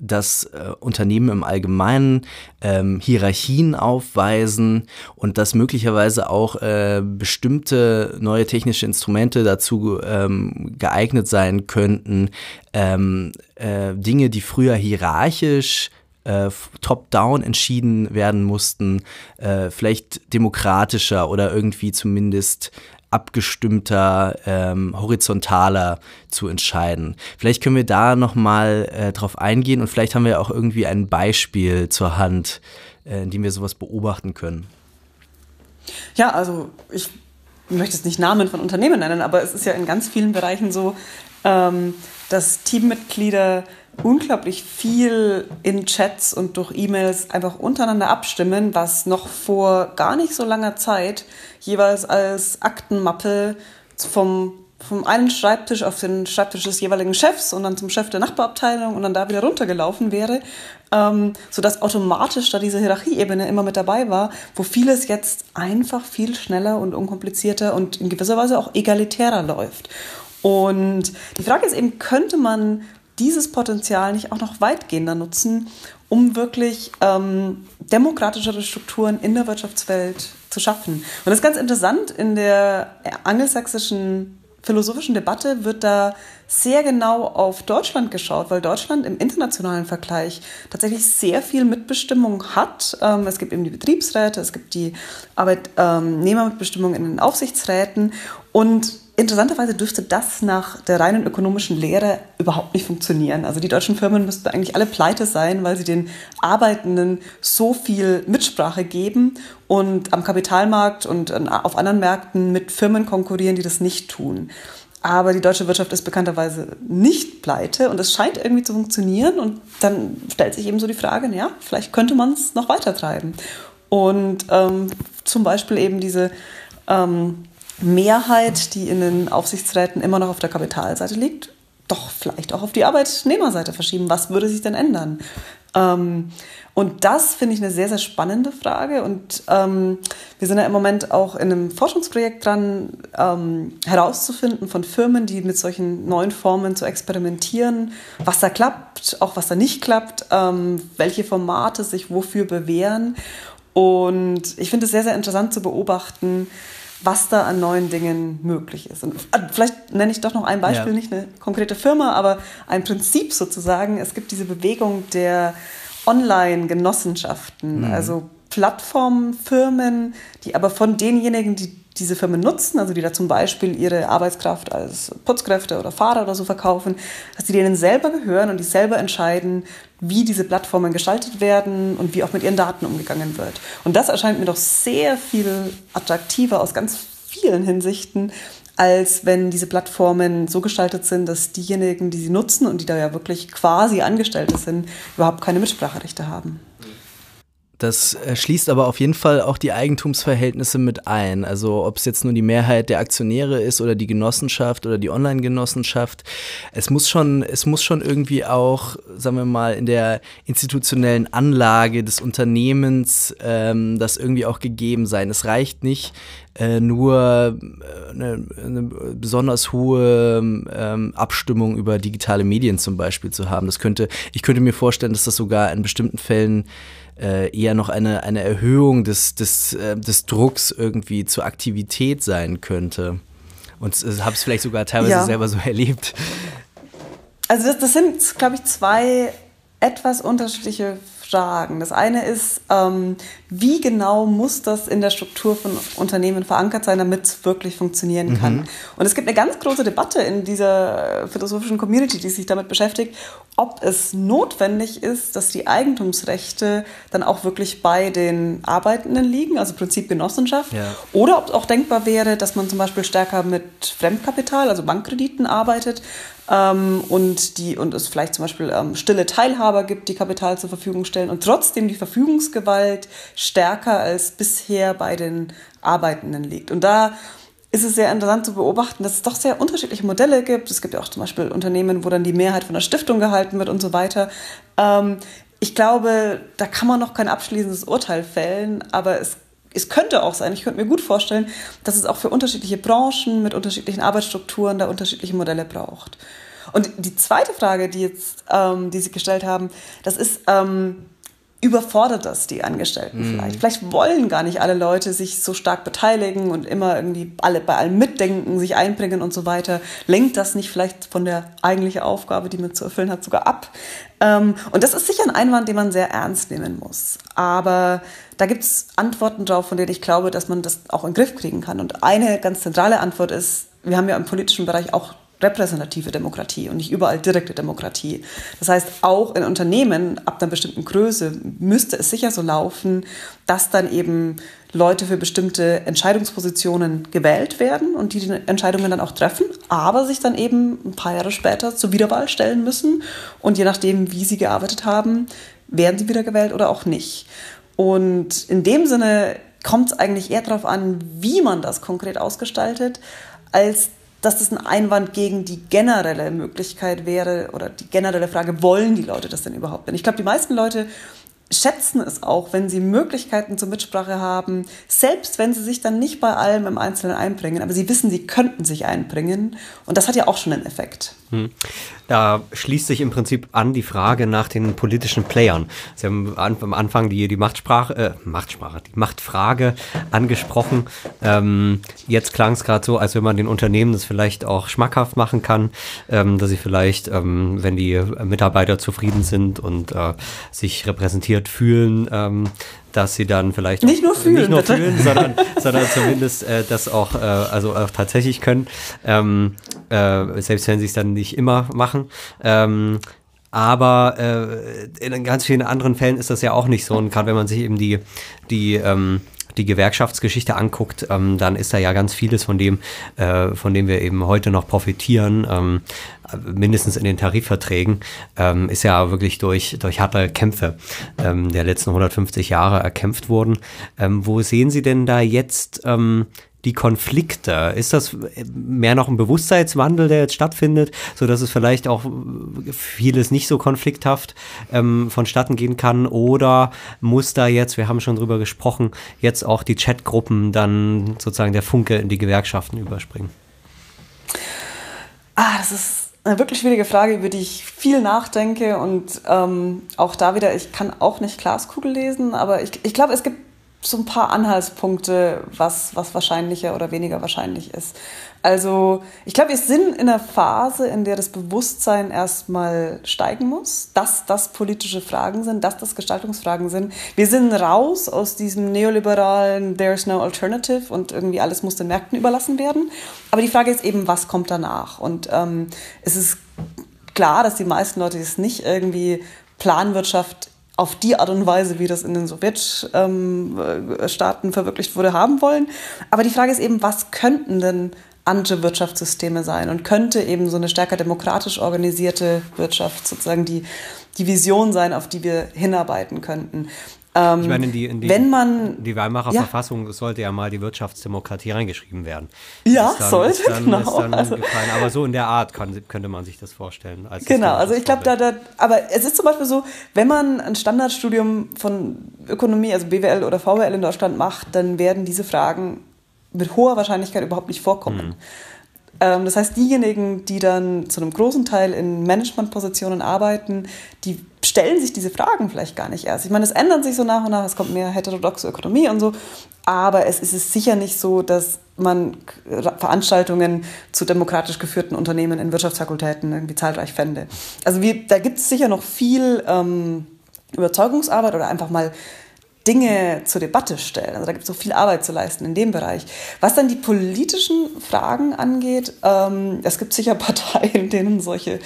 dass äh, Unternehmen im Allgemeinen ähm, Hierarchien aufweisen und dass möglicherweise auch äh, bestimmte neue technische Instrumente dazu ähm, geeignet sein könnten, ähm, äh, Dinge, die früher hierarchisch äh, top-down entschieden werden mussten, äh, vielleicht demokratischer oder irgendwie zumindest abgestimmter, ähm, horizontaler zu entscheiden. Vielleicht können wir da nochmal äh, drauf eingehen und vielleicht haben wir auch irgendwie ein Beispiel zur Hand, äh, in dem wir sowas beobachten können. Ja, also ich möchte jetzt nicht Namen von Unternehmen nennen, aber es ist ja in ganz vielen Bereichen so, ähm, dass Teammitglieder unglaublich viel in Chats und durch E-Mails einfach untereinander abstimmen, was noch vor gar nicht so langer Zeit jeweils als Aktenmappe vom, vom einen Schreibtisch auf den Schreibtisch des jeweiligen Chefs und dann zum Chef der Nachbarabteilung und dann da wieder runtergelaufen wäre, ähm, sodass automatisch da diese Hierarchieebene immer mit dabei war, wo vieles jetzt einfach viel schneller und unkomplizierter und in gewisser Weise auch egalitärer läuft. Und die Frage ist eben, könnte man dieses Potenzial nicht auch noch weitgehender nutzen, um wirklich ähm, demokratischere Strukturen in der Wirtschaftswelt zu schaffen. Und das ist ganz interessant, in der angelsächsischen philosophischen Debatte wird da sehr genau auf Deutschland geschaut, weil Deutschland im internationalen Vergleich tatsächlich sehr viel Mitbestimmung hat. Ähm, es gibt eben die Betriebsräte, es gibt die Arbeitnehmermitbestimmung in den Aufsichtsräten und interessanterweise dürfte das nach der reinen ökonomischen Lehre überhaupt nicht funktionieren. Also die deutschen Firmen müssten eigentlich alle pleite sein, weil sie den Arbeitenden so viel Mitsprache geben und am Kapitalmarkt und auf anderen Märkten mit Firmen konkurrieren, die das nicht tun. Aber die deutsche Wirtschaft ist bekannterweise nicht pleite und es scheint irgendwie zu funktionieren. Und dann stellt sich eben so die Frage, ja, vielleicht könnte man es noch weiter treiben. Und ähm, zum Beispiel eben diese ähm, Mehrheit, die in den Aufsichtsräten immer noch auf der Kapitalseite liegt, doch vielleicht auch auf die Arbeitnehmerseite verschieben. Was würde sich denn ändern? Ähm, und das finde ich eine sehr, sehr spannende Frage. Und ähm, wir sind ja im Moment auch in einem Forschungsprojekt dran, ähm, herauszufinden von Firmen, die mit solchen neuen Formen zu experimentieren, was da klappt, auch was da nicht klappt, ähm, welche Formate sich wofür bewähren. Und ich finde es sehr, sehr interessant zu beobachten, was da an neuen Dingen möglich ist. Und äh, vielleicht nenne ich doch noch ein Beispiel, ja. nicht eine konkrete Firma, aber ein Prinzip sozusagen. Es gibt diese Bewegung der Online-Genossenschaften, mhm. also Plattformfirmen, die aber von denjenigen, die diese Firmen nutzen, also die da zum Beispiel ihre Arbeitskraft als Putzkräfte oder Fahrer oder so verkaufen, dass die denen selber gehören und die selber entscheiden, wie diese Plattformen gestaltet werden und wie auch mit ihren Daten umgegangen wird. Und das erscheint mir doch sehr viel attraktiver aus ganz vielen Hinsichten, als wenn diese Plattformen so gestaltet sind, dass diejenigen, die sie nutzen und die da ja wirklich quasi Angestellte sind, überhaupt keine Mitspracherechte haben. Das äh, schließt aber auf jeden Fall auch die Eigentumsverhältnisse mit ein. Also ob es jetzt nur die Mehrheit der Aktionäre ist oder die Genossenschaft oder die Online-Genossenschaft. Es muss schon, es muss schon irgendwie auch, sagen wir mal, in der institutionellen Anlage des Unternehmens ähm, das irgendwie auch gegeben sein. Es reicht nicht, äh, nur äh, eine, eine, besonders hohe ähm, Abstimmung über digitale Medien zum Beispiel zu haben. Das könnte, ich könnte mir vorstellen, dass das sogar in bestimmten Fällen äh, eher noch eine, eine Erhöhung des, des, äh, des Drucks irgendwie zur Aktivität sein könnte. Und äh, habe es vielleicht sogar teilweise ja. selber so erlebt. Also das, das sind, glaube ich, zwei etwas unterschiedliche Fragen. Das eine ist, ähm, wie genau muss das in der Struktur von Unternehmen verankert sein, damit es wirklich funktionieren mhm. kann? Und es gibt eine ganz große Debatte in dieser philosophischen Community, die sich damit beschäftigt, ob es notwendig ist, dass die Eigentumsrechte dann auch wirklich bei den Arbeitenden liegen, also Prinzip Genossenschaft, ja. oder ob es auch denkbar wäre, dass man zum Beispiel stärker mit Fremdkapital, also Bankkrediten arbeitet, ähm, und, die, und es vielleicht zum Beispiel ähm, stille Teilhaber gibt, die Kapital zur Verfügung stellen und trotzdem die Verfügungsgewalt stärker als bisher bei den Arbeitenden liegt. Und da ist es sehr interessant zu beobachten, dass es doch sehr unterschiedliche Modelle gibt. Es gibt ja auch zum Beispiel Unternehmen, wo dann die Mehrheit von der Stiftung gehalten wird und so weiter. Ähm, ich glaube, da kann man noch kein abschließendes Urteil fällen, aber es es könnte auch sein, ich könnte mir gut vorstellen, dass es auch für unterschiedliche Branchen mit unterschiedlichen Arbeitsstrukturen da unterschiedliche Modelle braucht. Und die zweite Frage, die jetzt, ähm, die Sie gestellt haben, das ist, ähm, überfordert das die Angestellten mhm. vielleicht. Vielleicht wollen gar nicht alle Leute sich so stark beteiligen und immer irgendwie alle bei allem mitdenken, sich einbringen und so weiter. Lenkt das nicht vielleicht von der eigentlichen Aufgabe, die man zu erfüllen hat, sogar ab? Ähm, und das ist sicher ein Einwand, den man sehr ernst nehmen muss. Aber da gibt es Antworten drauf, von denen ich glaube, dass man das auch in den Griff kriegen kann. Und eine ganz zentrale Antwort ist, wir haben ja im politischen Bereich auch repräsentative Demokratie und nicht überall direkte Demokratie. Das heißt, auch in Unternehmen ab einer bestimmten Größe müsste es sicher so laufen, dass dann eben Leute für bestimmte Entscheidungspositionen gewählt werden und die die Entscheidungen dann auch treffen, aber sich dann eben ein paar Jahre später zur Wiederwahl stellen müssen und je nachdem, wie sie gearbeitet haben, werden sie wiedergewählt oder auch nicht. Und in dem Sinne kommt es eigentlich eher darauf an, wie man das konkret ausgestaltet, als dass das ein Einwand gegen die generelle Möglichkeit wäre oder die generelle Frage, wollen die Leute das denn überhaupt? Denn ich glaube, die meisten Leute schätzen es auch, wenn sie Möglichkeiten zur Mitsprache haben, selbst wenn sie sich dann nicht bei allem im Einzelnen einbringen, aber sie wissen, sie könnten sich einbringen. Und das hat ja auch schon einen Effekt. Da schließt sich im Prinzip an die Frage nach den politischen Playern. Sie haben am Anfang die, die Machtsprache, äh, Machtsprache, die Machtfrage angesprochen. Ähm, jetzt klang es gerade so, als wenn man den Unternehmen das vielleicht auch schmackhaft machen kann, ähm, dass sie vielleicht, ähm, wenn die Mitarbeiter zufrieden sind und äh, sich repräsentiert fühlen, ähm, dass sie dann vielleicht nicht nur fühlen, nicht nur fühlen sondern, sondern zumindest äh, das auch, äh, also auch tatsächlich können, ähm, äh, selbst wenn sie es dann nicht immer machen. Ähm, aber äh, in ganz vielen anderen Fällen ist das ja auch nicht so. Und gerade wenn man sich eben die, die ähm, die Gewerkschaftsgeschichte anguckt, ähm, dann ist da ja ganz vieles von dem, äh, von dem wir eben heute noch profitieren, ähm, mindestens in den Tarifverträgen, ähm, ist ja wirklich durch, durch harte Kämpfe ähm, der letzten 150 Jahre erkämpft worden. Ähm, wo sehen Sie denn da jetzt ähm, die Konflikte? Ist das mehr noch ein Bewusstseinswandel, der jetzt stattfindet, so dass es vielleicht auch vieles nicht so konflikthaft ähm, vonstatten gehen kann? Oder muss da jetzt, wir haben schon drüber gesprochen, jetzt auch die Chatgruppen dann sozusagen der Funke in die Gewerkschaften überspringen? Ah, das ist eine wirklich schwierige Frage, über die ich viel nachdenke und ähm, auch da wieder, ich kann auch nicht Glaskugel lesen, aber ich, ich glaube, es gibt so ein paar Anhaltspunkte, was, was wahrscheinlicher oder weniger wahrscheinlich ist. Also ich glaube, wir sind in einer Phase, in der das Bewusstsein erstmal steigen muss, dass das politische Fragen sind, dass das Gestaltungsfragen sind. Wir sind raus aus diesem neoliberalen There's no alternative und irgendwie alles muss den Märkten überlassen werden. Aber die Frage ist eben, was kommt danach? Und ähm, es ist klar, dass die meisten Leute es nicht irgendwie Planwirtschaft auf die Art und Weise, wie das in den Sowjetstaaten verwirklicht wurde, haben wollen. Aber die Frage ist eben, was könnten denn andere Wirtschaftssysteme sein und könnte eben so eine stärker demokratisch organisierte Wirtschaft sozusagen die, die Vision sein, auf die wir hinarbeiten könnten. Ähm, ich meine, in die, in die, wenn man, die Weimarer ja. Verfassung sollte ja mal die Wirtschaftsdemokratie reingeschrieben werden. Ja, dann, sollte, dann, genau. Also, aber so in der Art kann, könnte man sich das vorstellen. genau, also ich glaube, da, da, aber es ist zum Beispiel so, wenn man ein Standardstudium von Ökonomie, also BWL oder VWL in Deutschland macht, dann werden diese Fragen mit hoher Wahrscheinlichkeit überhaupt nicht vorkommen. Mhm. Ähm, das heißt, diejenigen, die dann zu einem großen Teil in Managementpositionen arbeiten, die stellen sich diese Fragen vielleicht gar nicht erst. Ich meine, es ändert sich so nach und nach, es kommt mehr heterodoxe Ökonomie und so, aber es ist sicher nicht so, dass man Veranstaltungen zu demokratisch geführten Unternehmen in Wirtschaftsfakultäten irgendwie zahlreich fände. Also wir, da gibt es sicher noch viel ähm, Überzeugungsarbeit oder einfach mal Dinge zur Debatte stellen. Also da gibt es so viel Arbeit zu leisten in dem Bereich. Was dann die politischen Fragen angeht, ähm, es gibt sicher Parteien, denen solche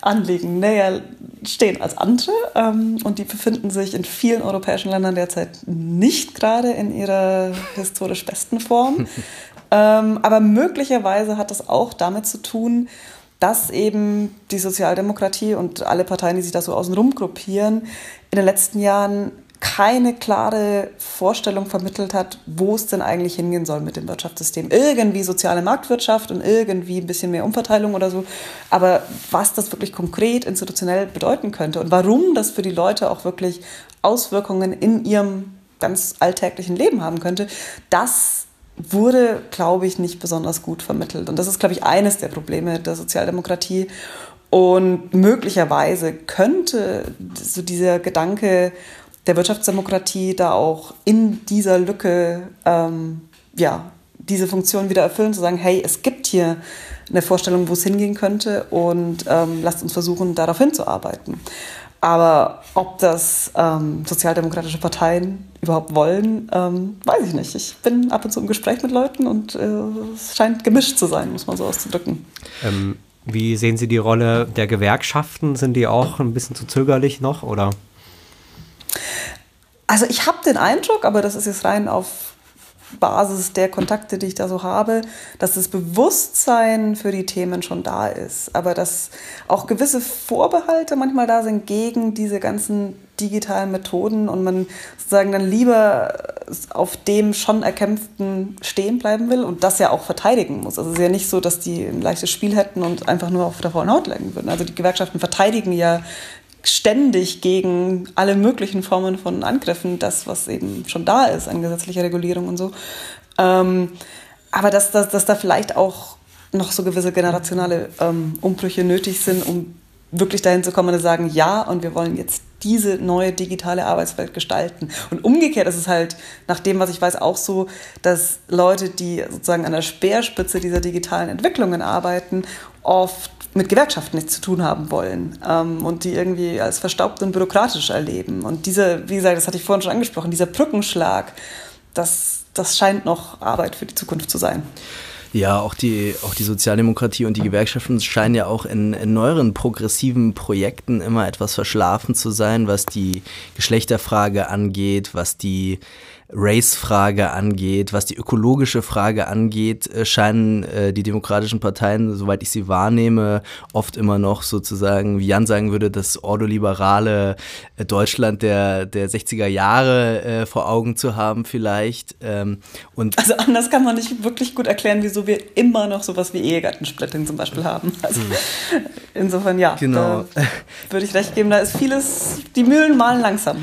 Anliegen näher stehen als andere. Ähm, und die befinden sich in vielen europäischen Ländern derzeit nicht gerade in ihrer historisch besten Form. ähm, aber möglicherweise hat das auch damit zu tun, dass eben die Sozialdemokratie und alle Parteien, die sich da so außenrum gruppieren, in den letzten Jahren keine klare Vorstellung vermittelt hat, wo es denn eigentlich hingehen soll mit dem Wirtschaftssystem. Irgendwie soziale Marktwirtschaft und irgendwie ein bisschen mehr Umverteilung oder so. Aber was das wirklich konkret institutionell bedeuten könnte und warum das für die Leute auch wirklich Auswirkungen in ihrem ganz alltäglichen Leben haben könnte, das wurde, glaube ich, nicht besonders gut vermittelt. Und das ist, glaube ich, eines der Probleme der Sozialdemokratie. Und möglicherweise könnte so dieser Gedanke, der Wirtschaftsdemokratie da auch in dieser Lücke ähm, ja, diese Funktion wieder erfüllen, zu sagen, hey, es gibt hier eine Vorstellung, wo es hingehen könnte und ähm, lasst uns versuchen, darauf hinzuarbeiten. Aber ob das ähm, sozialdemokratische Parteien überhaupt wollen, ähm, weiß ich nicht. Ich bin ab und zu im Gespräch mit Leuten und äh, es scheint gemischt zu sein, muss man so auszudrücken. Ähm, wie sehen Sie die Rolle der Gewerkschaften? Sind die auch ein bisschen zu zögerlich noch oder? Also ich habe den Eindruck, aber das ist jetzt rein auf Basis der Kontakte, die ich da so habe, dass das Bewusstsein für die Themen schon da ist, aber dass auch gewisse Vorbehalte manchmal da sind gegen diese ganzen digitalen Methoden und man sozusagen dann lieber auf dem schon erkämpften stehen bleiben will und das ja auch verteidigen muss. Also es ist ja nicht so, dass die ein leichtes Spiel hätten und einfach nur auf der vollen Haut legen würden. Also die Gewerkschaften verteidigen ja ständig gegen alle möglichen Formen von Angriffen, das, was eben schon da ist an gesetzlicher Regulierung und so. Ähm, aber dass, dass, dass da vielleicht auch noch so gewisse generationale ähm, Umbrüche nötig sind, um wirklich dahin zu kommen und zu sagen, ja, und wir wollen jetzt diese neue digitale Arbeitswelt gestalten. Und umgekehrt ist es halt, nach dem, was ich weiß, auch so, dass Leute, die sozusagen an der Speerspitze dieser digitalen Entwicklungen arbeiten, oft mit Gewerkschaften nichts zu tun haben wollen ähm, und die irgendwie als verstaubt und bürokratisch erleben. Und dieser, wie gesagt, das hatte ich vorhin schon angesprochen, dieser Brückenschlag, das, das scheint noch Arbeit für die Zukunft zu sein. Ja, auch die, auch die Sozialdemokratie und die Gewerkschaften scheinen ja auch in, in neueren progressiven Projekten immer etwas verschlafen zu sein, was die Geschlechterfrage angeht, was die Race-Frage angeht, was die ökologische Frage angeht, äh, scheinen äh, die demokratischen Parteien, soweit ich sie wahrnehme, oft immer noch sozusagen, wie Jan sagen würde, das ordoliberale äh, Deutschland der, der 60er Jahre äh, vor Augen zu haben vielleicht. Ähm, und also anders kann man nicht wirklich gut erklären, wieso wir immer noch sowas wie Ehegattensplitting zum Beispiel haben. Also mhm. insofern ja, genau. würde ich recht geben, da ist vieles, die Mühlen malen langsam.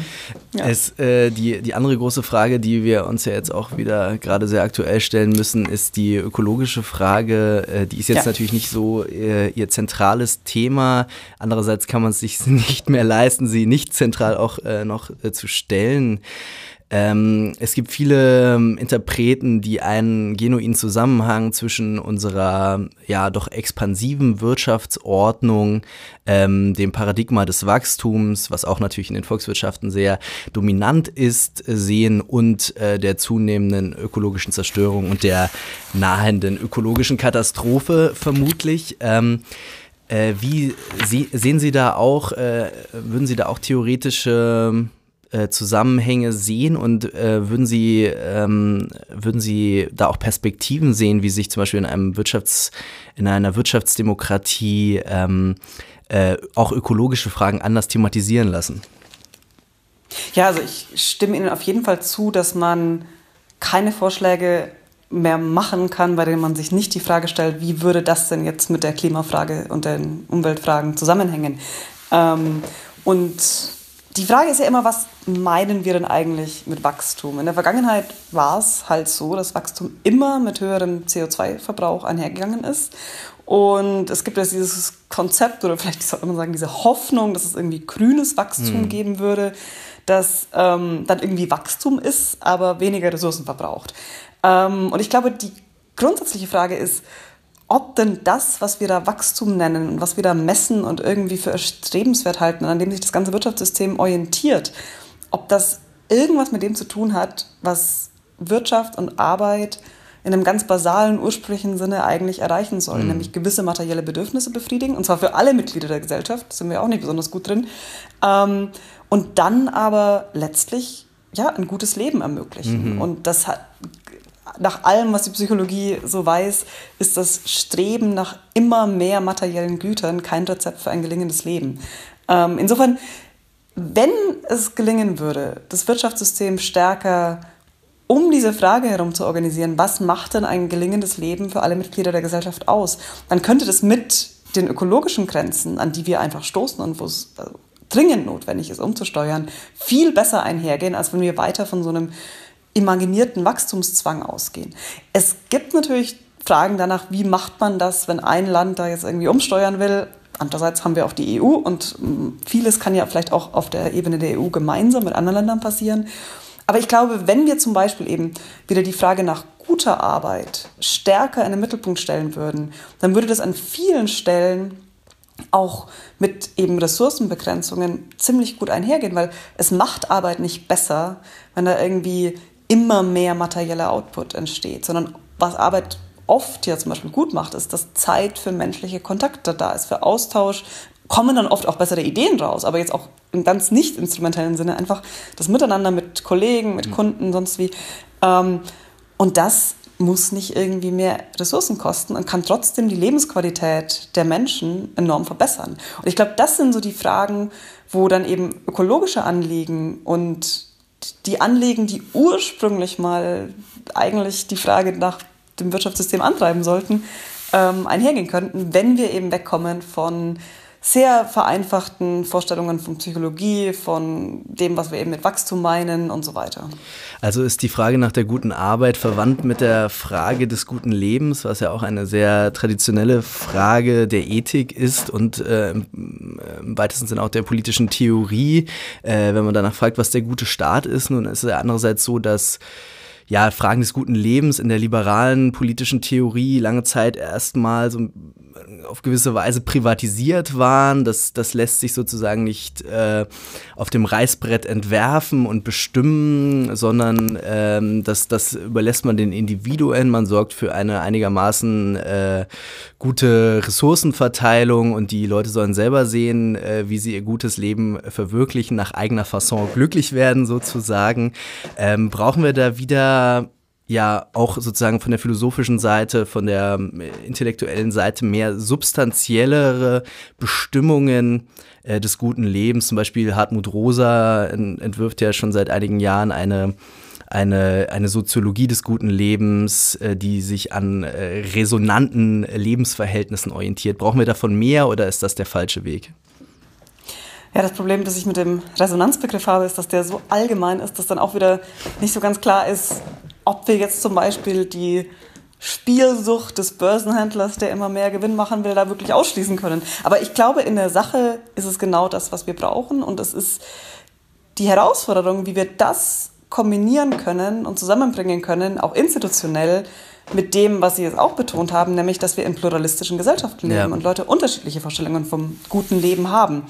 Ja. Es, äh, die, die andere große Frage, die wir uns ja jetzt auch wieder gerade sehr aktuell stellen müssen, ist die ökologische Frage. Äh, die ist jetzt ja. natürlich nicht so äh, ihr zentrales Thema. Andererseits kann man es sich nicht mehr leisten, sie nicht zentral auch äh, noch zu stellen. Ähm, es gibt viele ähm, Interpreten, die einen genuinen Zusammenhang zwischen unserer ja doch expansiven Wirtschaftsordnung, ähm, dem Paradigma des Wachstums, was auch natürlich in den Volkswirtschaften sehr dominant ist, sehen und äh, der zunehmenden ökologischen Zerstörung und der nahenden ökologischen Katastrophe vermutlich. Ähm, äh, wie sehen Sie da auch, äh, würden Sie da auch theoretische äh, Zusammenhänge sehen und äh, würden Sie ähm, würden Sie da auch Perspektiven sehen, wie sich zum Beispiel in einem Wirtschafts in einer Wirtschaftsdemokratie ähm, äh, auch ökologische Fragen anders thematisieren lassen? Ja, also ich stimme Ihnen auf jeden Fall zu, dass man keine Vorschläge mehr machen kann, bei denen man sich nicht die Frage stellt, wie würde das denn jetzt mit der Klimafrage und den Umweltfragen zusammenhängen. Ähm, und die Frage ist ja immer, was meinen wir denn eigentlich mit Wachstum? In der Vergangenheit war es halt so, dass Wachstum immer mit höherem CO2-Verbrauch einhergegangen ist. Und es gibt jetzt dieses Konzept, oder vielleicht sollte man sagen, diese Hoffnung, dass es irgendwie grünes Wachstum mhm. geben würde, das ähm, dann irgendwie Wachstum ist, aber weniger Ressourcen verbraucht. Ähm, und ich glaube, die grundsätzliche Frage ist, ob denn das, was wir da Wachstum nennen und was wir da messen und irgendwie für erstrebenswert halten, an dem sich das ganze Wirtschaftssystem orientiert, ob das irgendwas mit dem zu tun hat, was Wirtschaft und Arbeit in einem ganz basalen, ursprünglichen Sinne eigentlich erreichen sollen, mhm. nämlich gewisse materielle Bedürfnisse befriedigen, und zwar für alle Mitglieder der Gesellschaft, sind wir auch nicht besonders gut drin, ähm, und dann aber letztlich ja, ein gutes Leben ermöglichen. Mhm. Und das hat, nach allem, was die Psychologie so weiß, ist das Streben nach immer mehr materiellen Gütern kein Rezept für ein gelingendes Leben. Ähm, insofern, wenn es gelingen würde, das Wirtschaftssystem stärker um diese Frage herum zu organisieren, was macht denn ein gelingendes Leben für alle Mitglieder der Gesellschaft aus, dann könnte das mit den ökologischen Grenzen, an die wir einfach stoßen und wo es äh, dringend notwendig ist, umzusteuern, viel besser einhergehen, als wenn wir weiter von so einem imaginierten Wachstumszwang ausgehen. Es gibt natürlich Fragen danach, wie macht man das, wenn ein Land da jetzt irgendwie umsteuern will. Andererseits haben wir auch die EU und hm, vieles kann ja vielleicht auch auf der Ebene der EU gemeinsam mit anderen Ländern passieren. Aber ich glaube, wenn wir zum Beispiel eben wieder die Frage nach guter Arbeit stärker in den Mittelpunkt stellen würden, dann würde das an vielen Stellen auch mit eben Ressourcenbegrenzungen ziemlich gut einhergehen, weil es macht Arbeit nicht besser, wenn da irgendwie immer mehr materieller Output entsteht, sondern was Arbeit oft ja zum Beispiel gut macht, ist, dass Zeit für menschliche Kontakte da ist, für Austausch, kommen dann oft auch bessere Ideen raus, aber jetzt auch im ganz nicht instrumentellen Sinne, einfach das Miteinander mit Kollegen, mit mhm. Kunden, sonst wie. Ähm, und das muss nicht irgendwie mehr Ressourcen kosten und kann trotzdem die Lebensqualität der Menschen enorm verbessern. Und ich glaube, das sind so die Fragen, wo dann eben ökologische Anliegen und die Anliegen, die ursprünglich mal eigentlich die Frage nach dem Wirtschaftssystem antreiben sollten, ähm, einhergehen könnten, wenn wir eben wegkommen von sehr vereinfachten Vorstellungen von Psychologie, von dem, was wir eben mit Wachstum meinen und so weiter. Also ist die Frage nach der guten Arbeit verwandt mit der Frage des guten Lebens, was ja auch eine sehr traditionelle Frage der Ethik ist und äh, im weitesten Sinne auch der politischen Theorie. Äh, wenn man danach fragt, was der gute Staat ist, nun ist es ja andererseits so, dass ja, Fragen des guten Lebens in der liberalen politischen Theorie lange Zeit erstmal so auf gewisse Weise privatisiert waren. Das, das lässt sich sozusagen nicht äh, auf dem Reißbrett entwerfen und bestimmen, sondern ähm, das, das überlässt man den Individuen. Man sorgt für eine einigermaßen äh, gute Ressourcenverteilung und die Leute sollen selber sehen, äh, wie sie ihr gutes Leben verwirklichen, nach eigener Fasson glücklich werden sozusagen. Ähm, brauchen wir da wieder ja auch sozusagen von der philosophischen Seite, von der ähm, intellektuellen Seite mehr substanziellere Bestimmungen äh, des guten Lebens. Zum Beispiel Hartmut Rosa entwirft ja schon seit einigen Jahren eine eine, eine Soziologie des guten Lebens, äh, die sich an äh, resonanten Lebensverhältnissen orientiert. Brauchen wir davon mehr oder ist das der falsche Weg? Ja, das Problem, das ich mit dem Resonanzbegriff habe, ist, dass der so allgemein ist, dass dann auch wieder nicht so ganz klar ist, ob wir jetzt zum Beispiel die Spielsucht des Börsenhändlers, der immer mehr Gewinn machen will, da wirklich ausschließen können. Aber ich glaube, in der Sache ist es genau das, was wir brauchen. Und es ist die Herausforderung, wie wir das kombinieren können und zusammenbringen können, auch institutionell, mit dem, was Sie jetzt auch betont haben, nämlich, dass wir in pluralistischen Gesellschaften leben ja. und Leute unterschiedliche Vorstellungen vom guten Leben haben.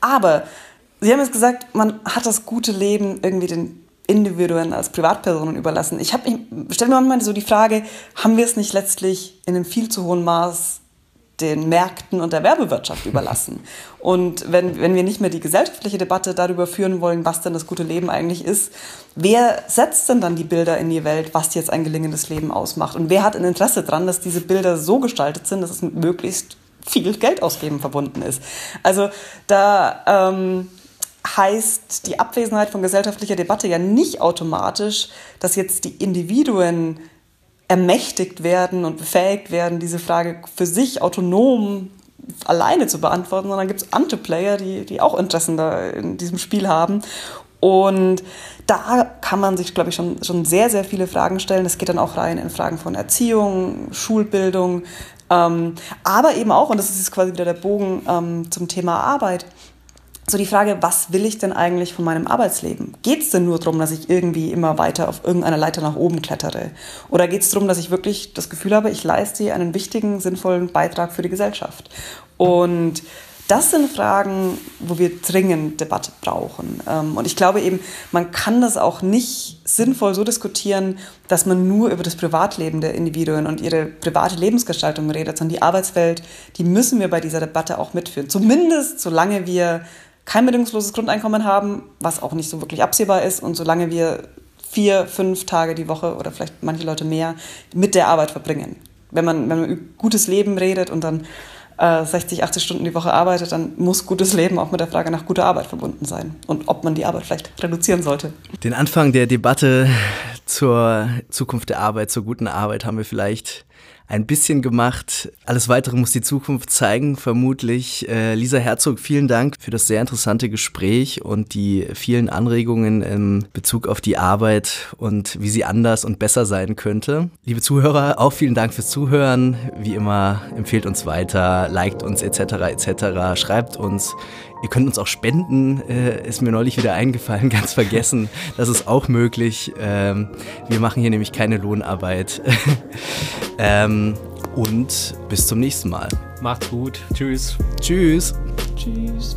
Aber Sie haben jetzt gesagt, man hat das gute Leben irgendwie den Individuen als Privatpersonen überlassen. Ich, ich stelle mir manchmal so die Frage, haben wir es nicht letztlich in einem viel zu hohen Maß den Märkten und der Werbewirtschaft überlassen. Und wenn, wenn wir nicht mehr die gesellschaftliche Debatte darüber führen wollen, was denn das gute Leben eigentlich ist, wer setzt denn dann die Bilder in die Welt, was jetzt ein gelingendes Leben ausmacht? Und wer hat ein Interesse daran, dass diese Bilder so gestaltet sind, dass es mit möglichst viel Geld ausgeben verbunden ist? Also da ähm, heißt die Abwesenheit von gesellschaftlicher Debatte ja nicht automatisch, dass jetzt die Individuen ermächtigt werden und befähigt werden, diese Frage für sich autonom alleine zu beantworten, sondern gibt es Antiplayer, die, die auch Interessen da in diesem Spiel haben. Und da kann man sich, glaube ich, schon, schon sehr, sehr viele Fragen stellen. Das geht dann auch rein in Fragen von Erziehung, Schulbildung, ähm, aber eben auch, und das ist jetzt quasi wieder der Bogen ähm, zum Thema Arbeit, so die Frage, was will ich denn eigentlich von meinem Arbeitsleben? Geht es denn nur darum, dass ich irgendwie immer weiter auf irgendeiner Leiter nach oben klettere? Oder geht es darum, dass ich wirklich das Gefühl habe, ich leiste einen wichtigen, sinnvollen Beitrag für die Gesellschaft? Und das sind Fragen, wo wir dringend Debatte brauchen. Ähm, und ich glaube eben, man kann das auch nicht sinnvoll so diskutieren, dass man nur über das Privatleben der Individuen und ihre private Lebensgestaltung redet, sondern die Arbeitswelt, die müssen wir bei dieser Debatte auch mitführen. Zumindest solange wir kein bedingungsloses Grundeinkommen haben, was auch nicht so wirklich absehbar ist. Und solange wir vier, fünf Tage die Woche oder vielleicht manche Leute mehr mit der Arbeit verbringen. Wenn man, wenn man über gutes Leben redet und dann äh, 60, 80 Stunden die Woche arbeitet, dann muss gutes Leben auch mit der Frage nach guter Arbeit verbunden sein und ob man die Arbeit vielleicht reduzieren sollte. Den Anfang der Debatte zur Zukunft der Arbeit, zur guten Arbeit haben wir vielleicht ein bisschen gemacht. Alles weitere muss die Zukunft zeigen, vermutlich. Äh, Lisa Herzog, vielen Dank für das sehr interessante Gespräch und die vielen Anregungen in Bezug auf die Arbeit und wie sie anders und besser sein könnte. Liebe Zuhörer, auch vielen Dank fürs Zuhören. Wie immer, empfehlt uns weiter, liked uns etc. etc. Schreibt uns Ihr könnt uns auch spenden, äh, ist mir neulich wieder eingefallen, ganz vergessen. Das ist auch möglich. Ähm, wir machen hier nämlich keine Lohnarbeit. ähm, und bis zum nächsten Mal. Macht's gut. Tschüss. Tschüss. Tschüss.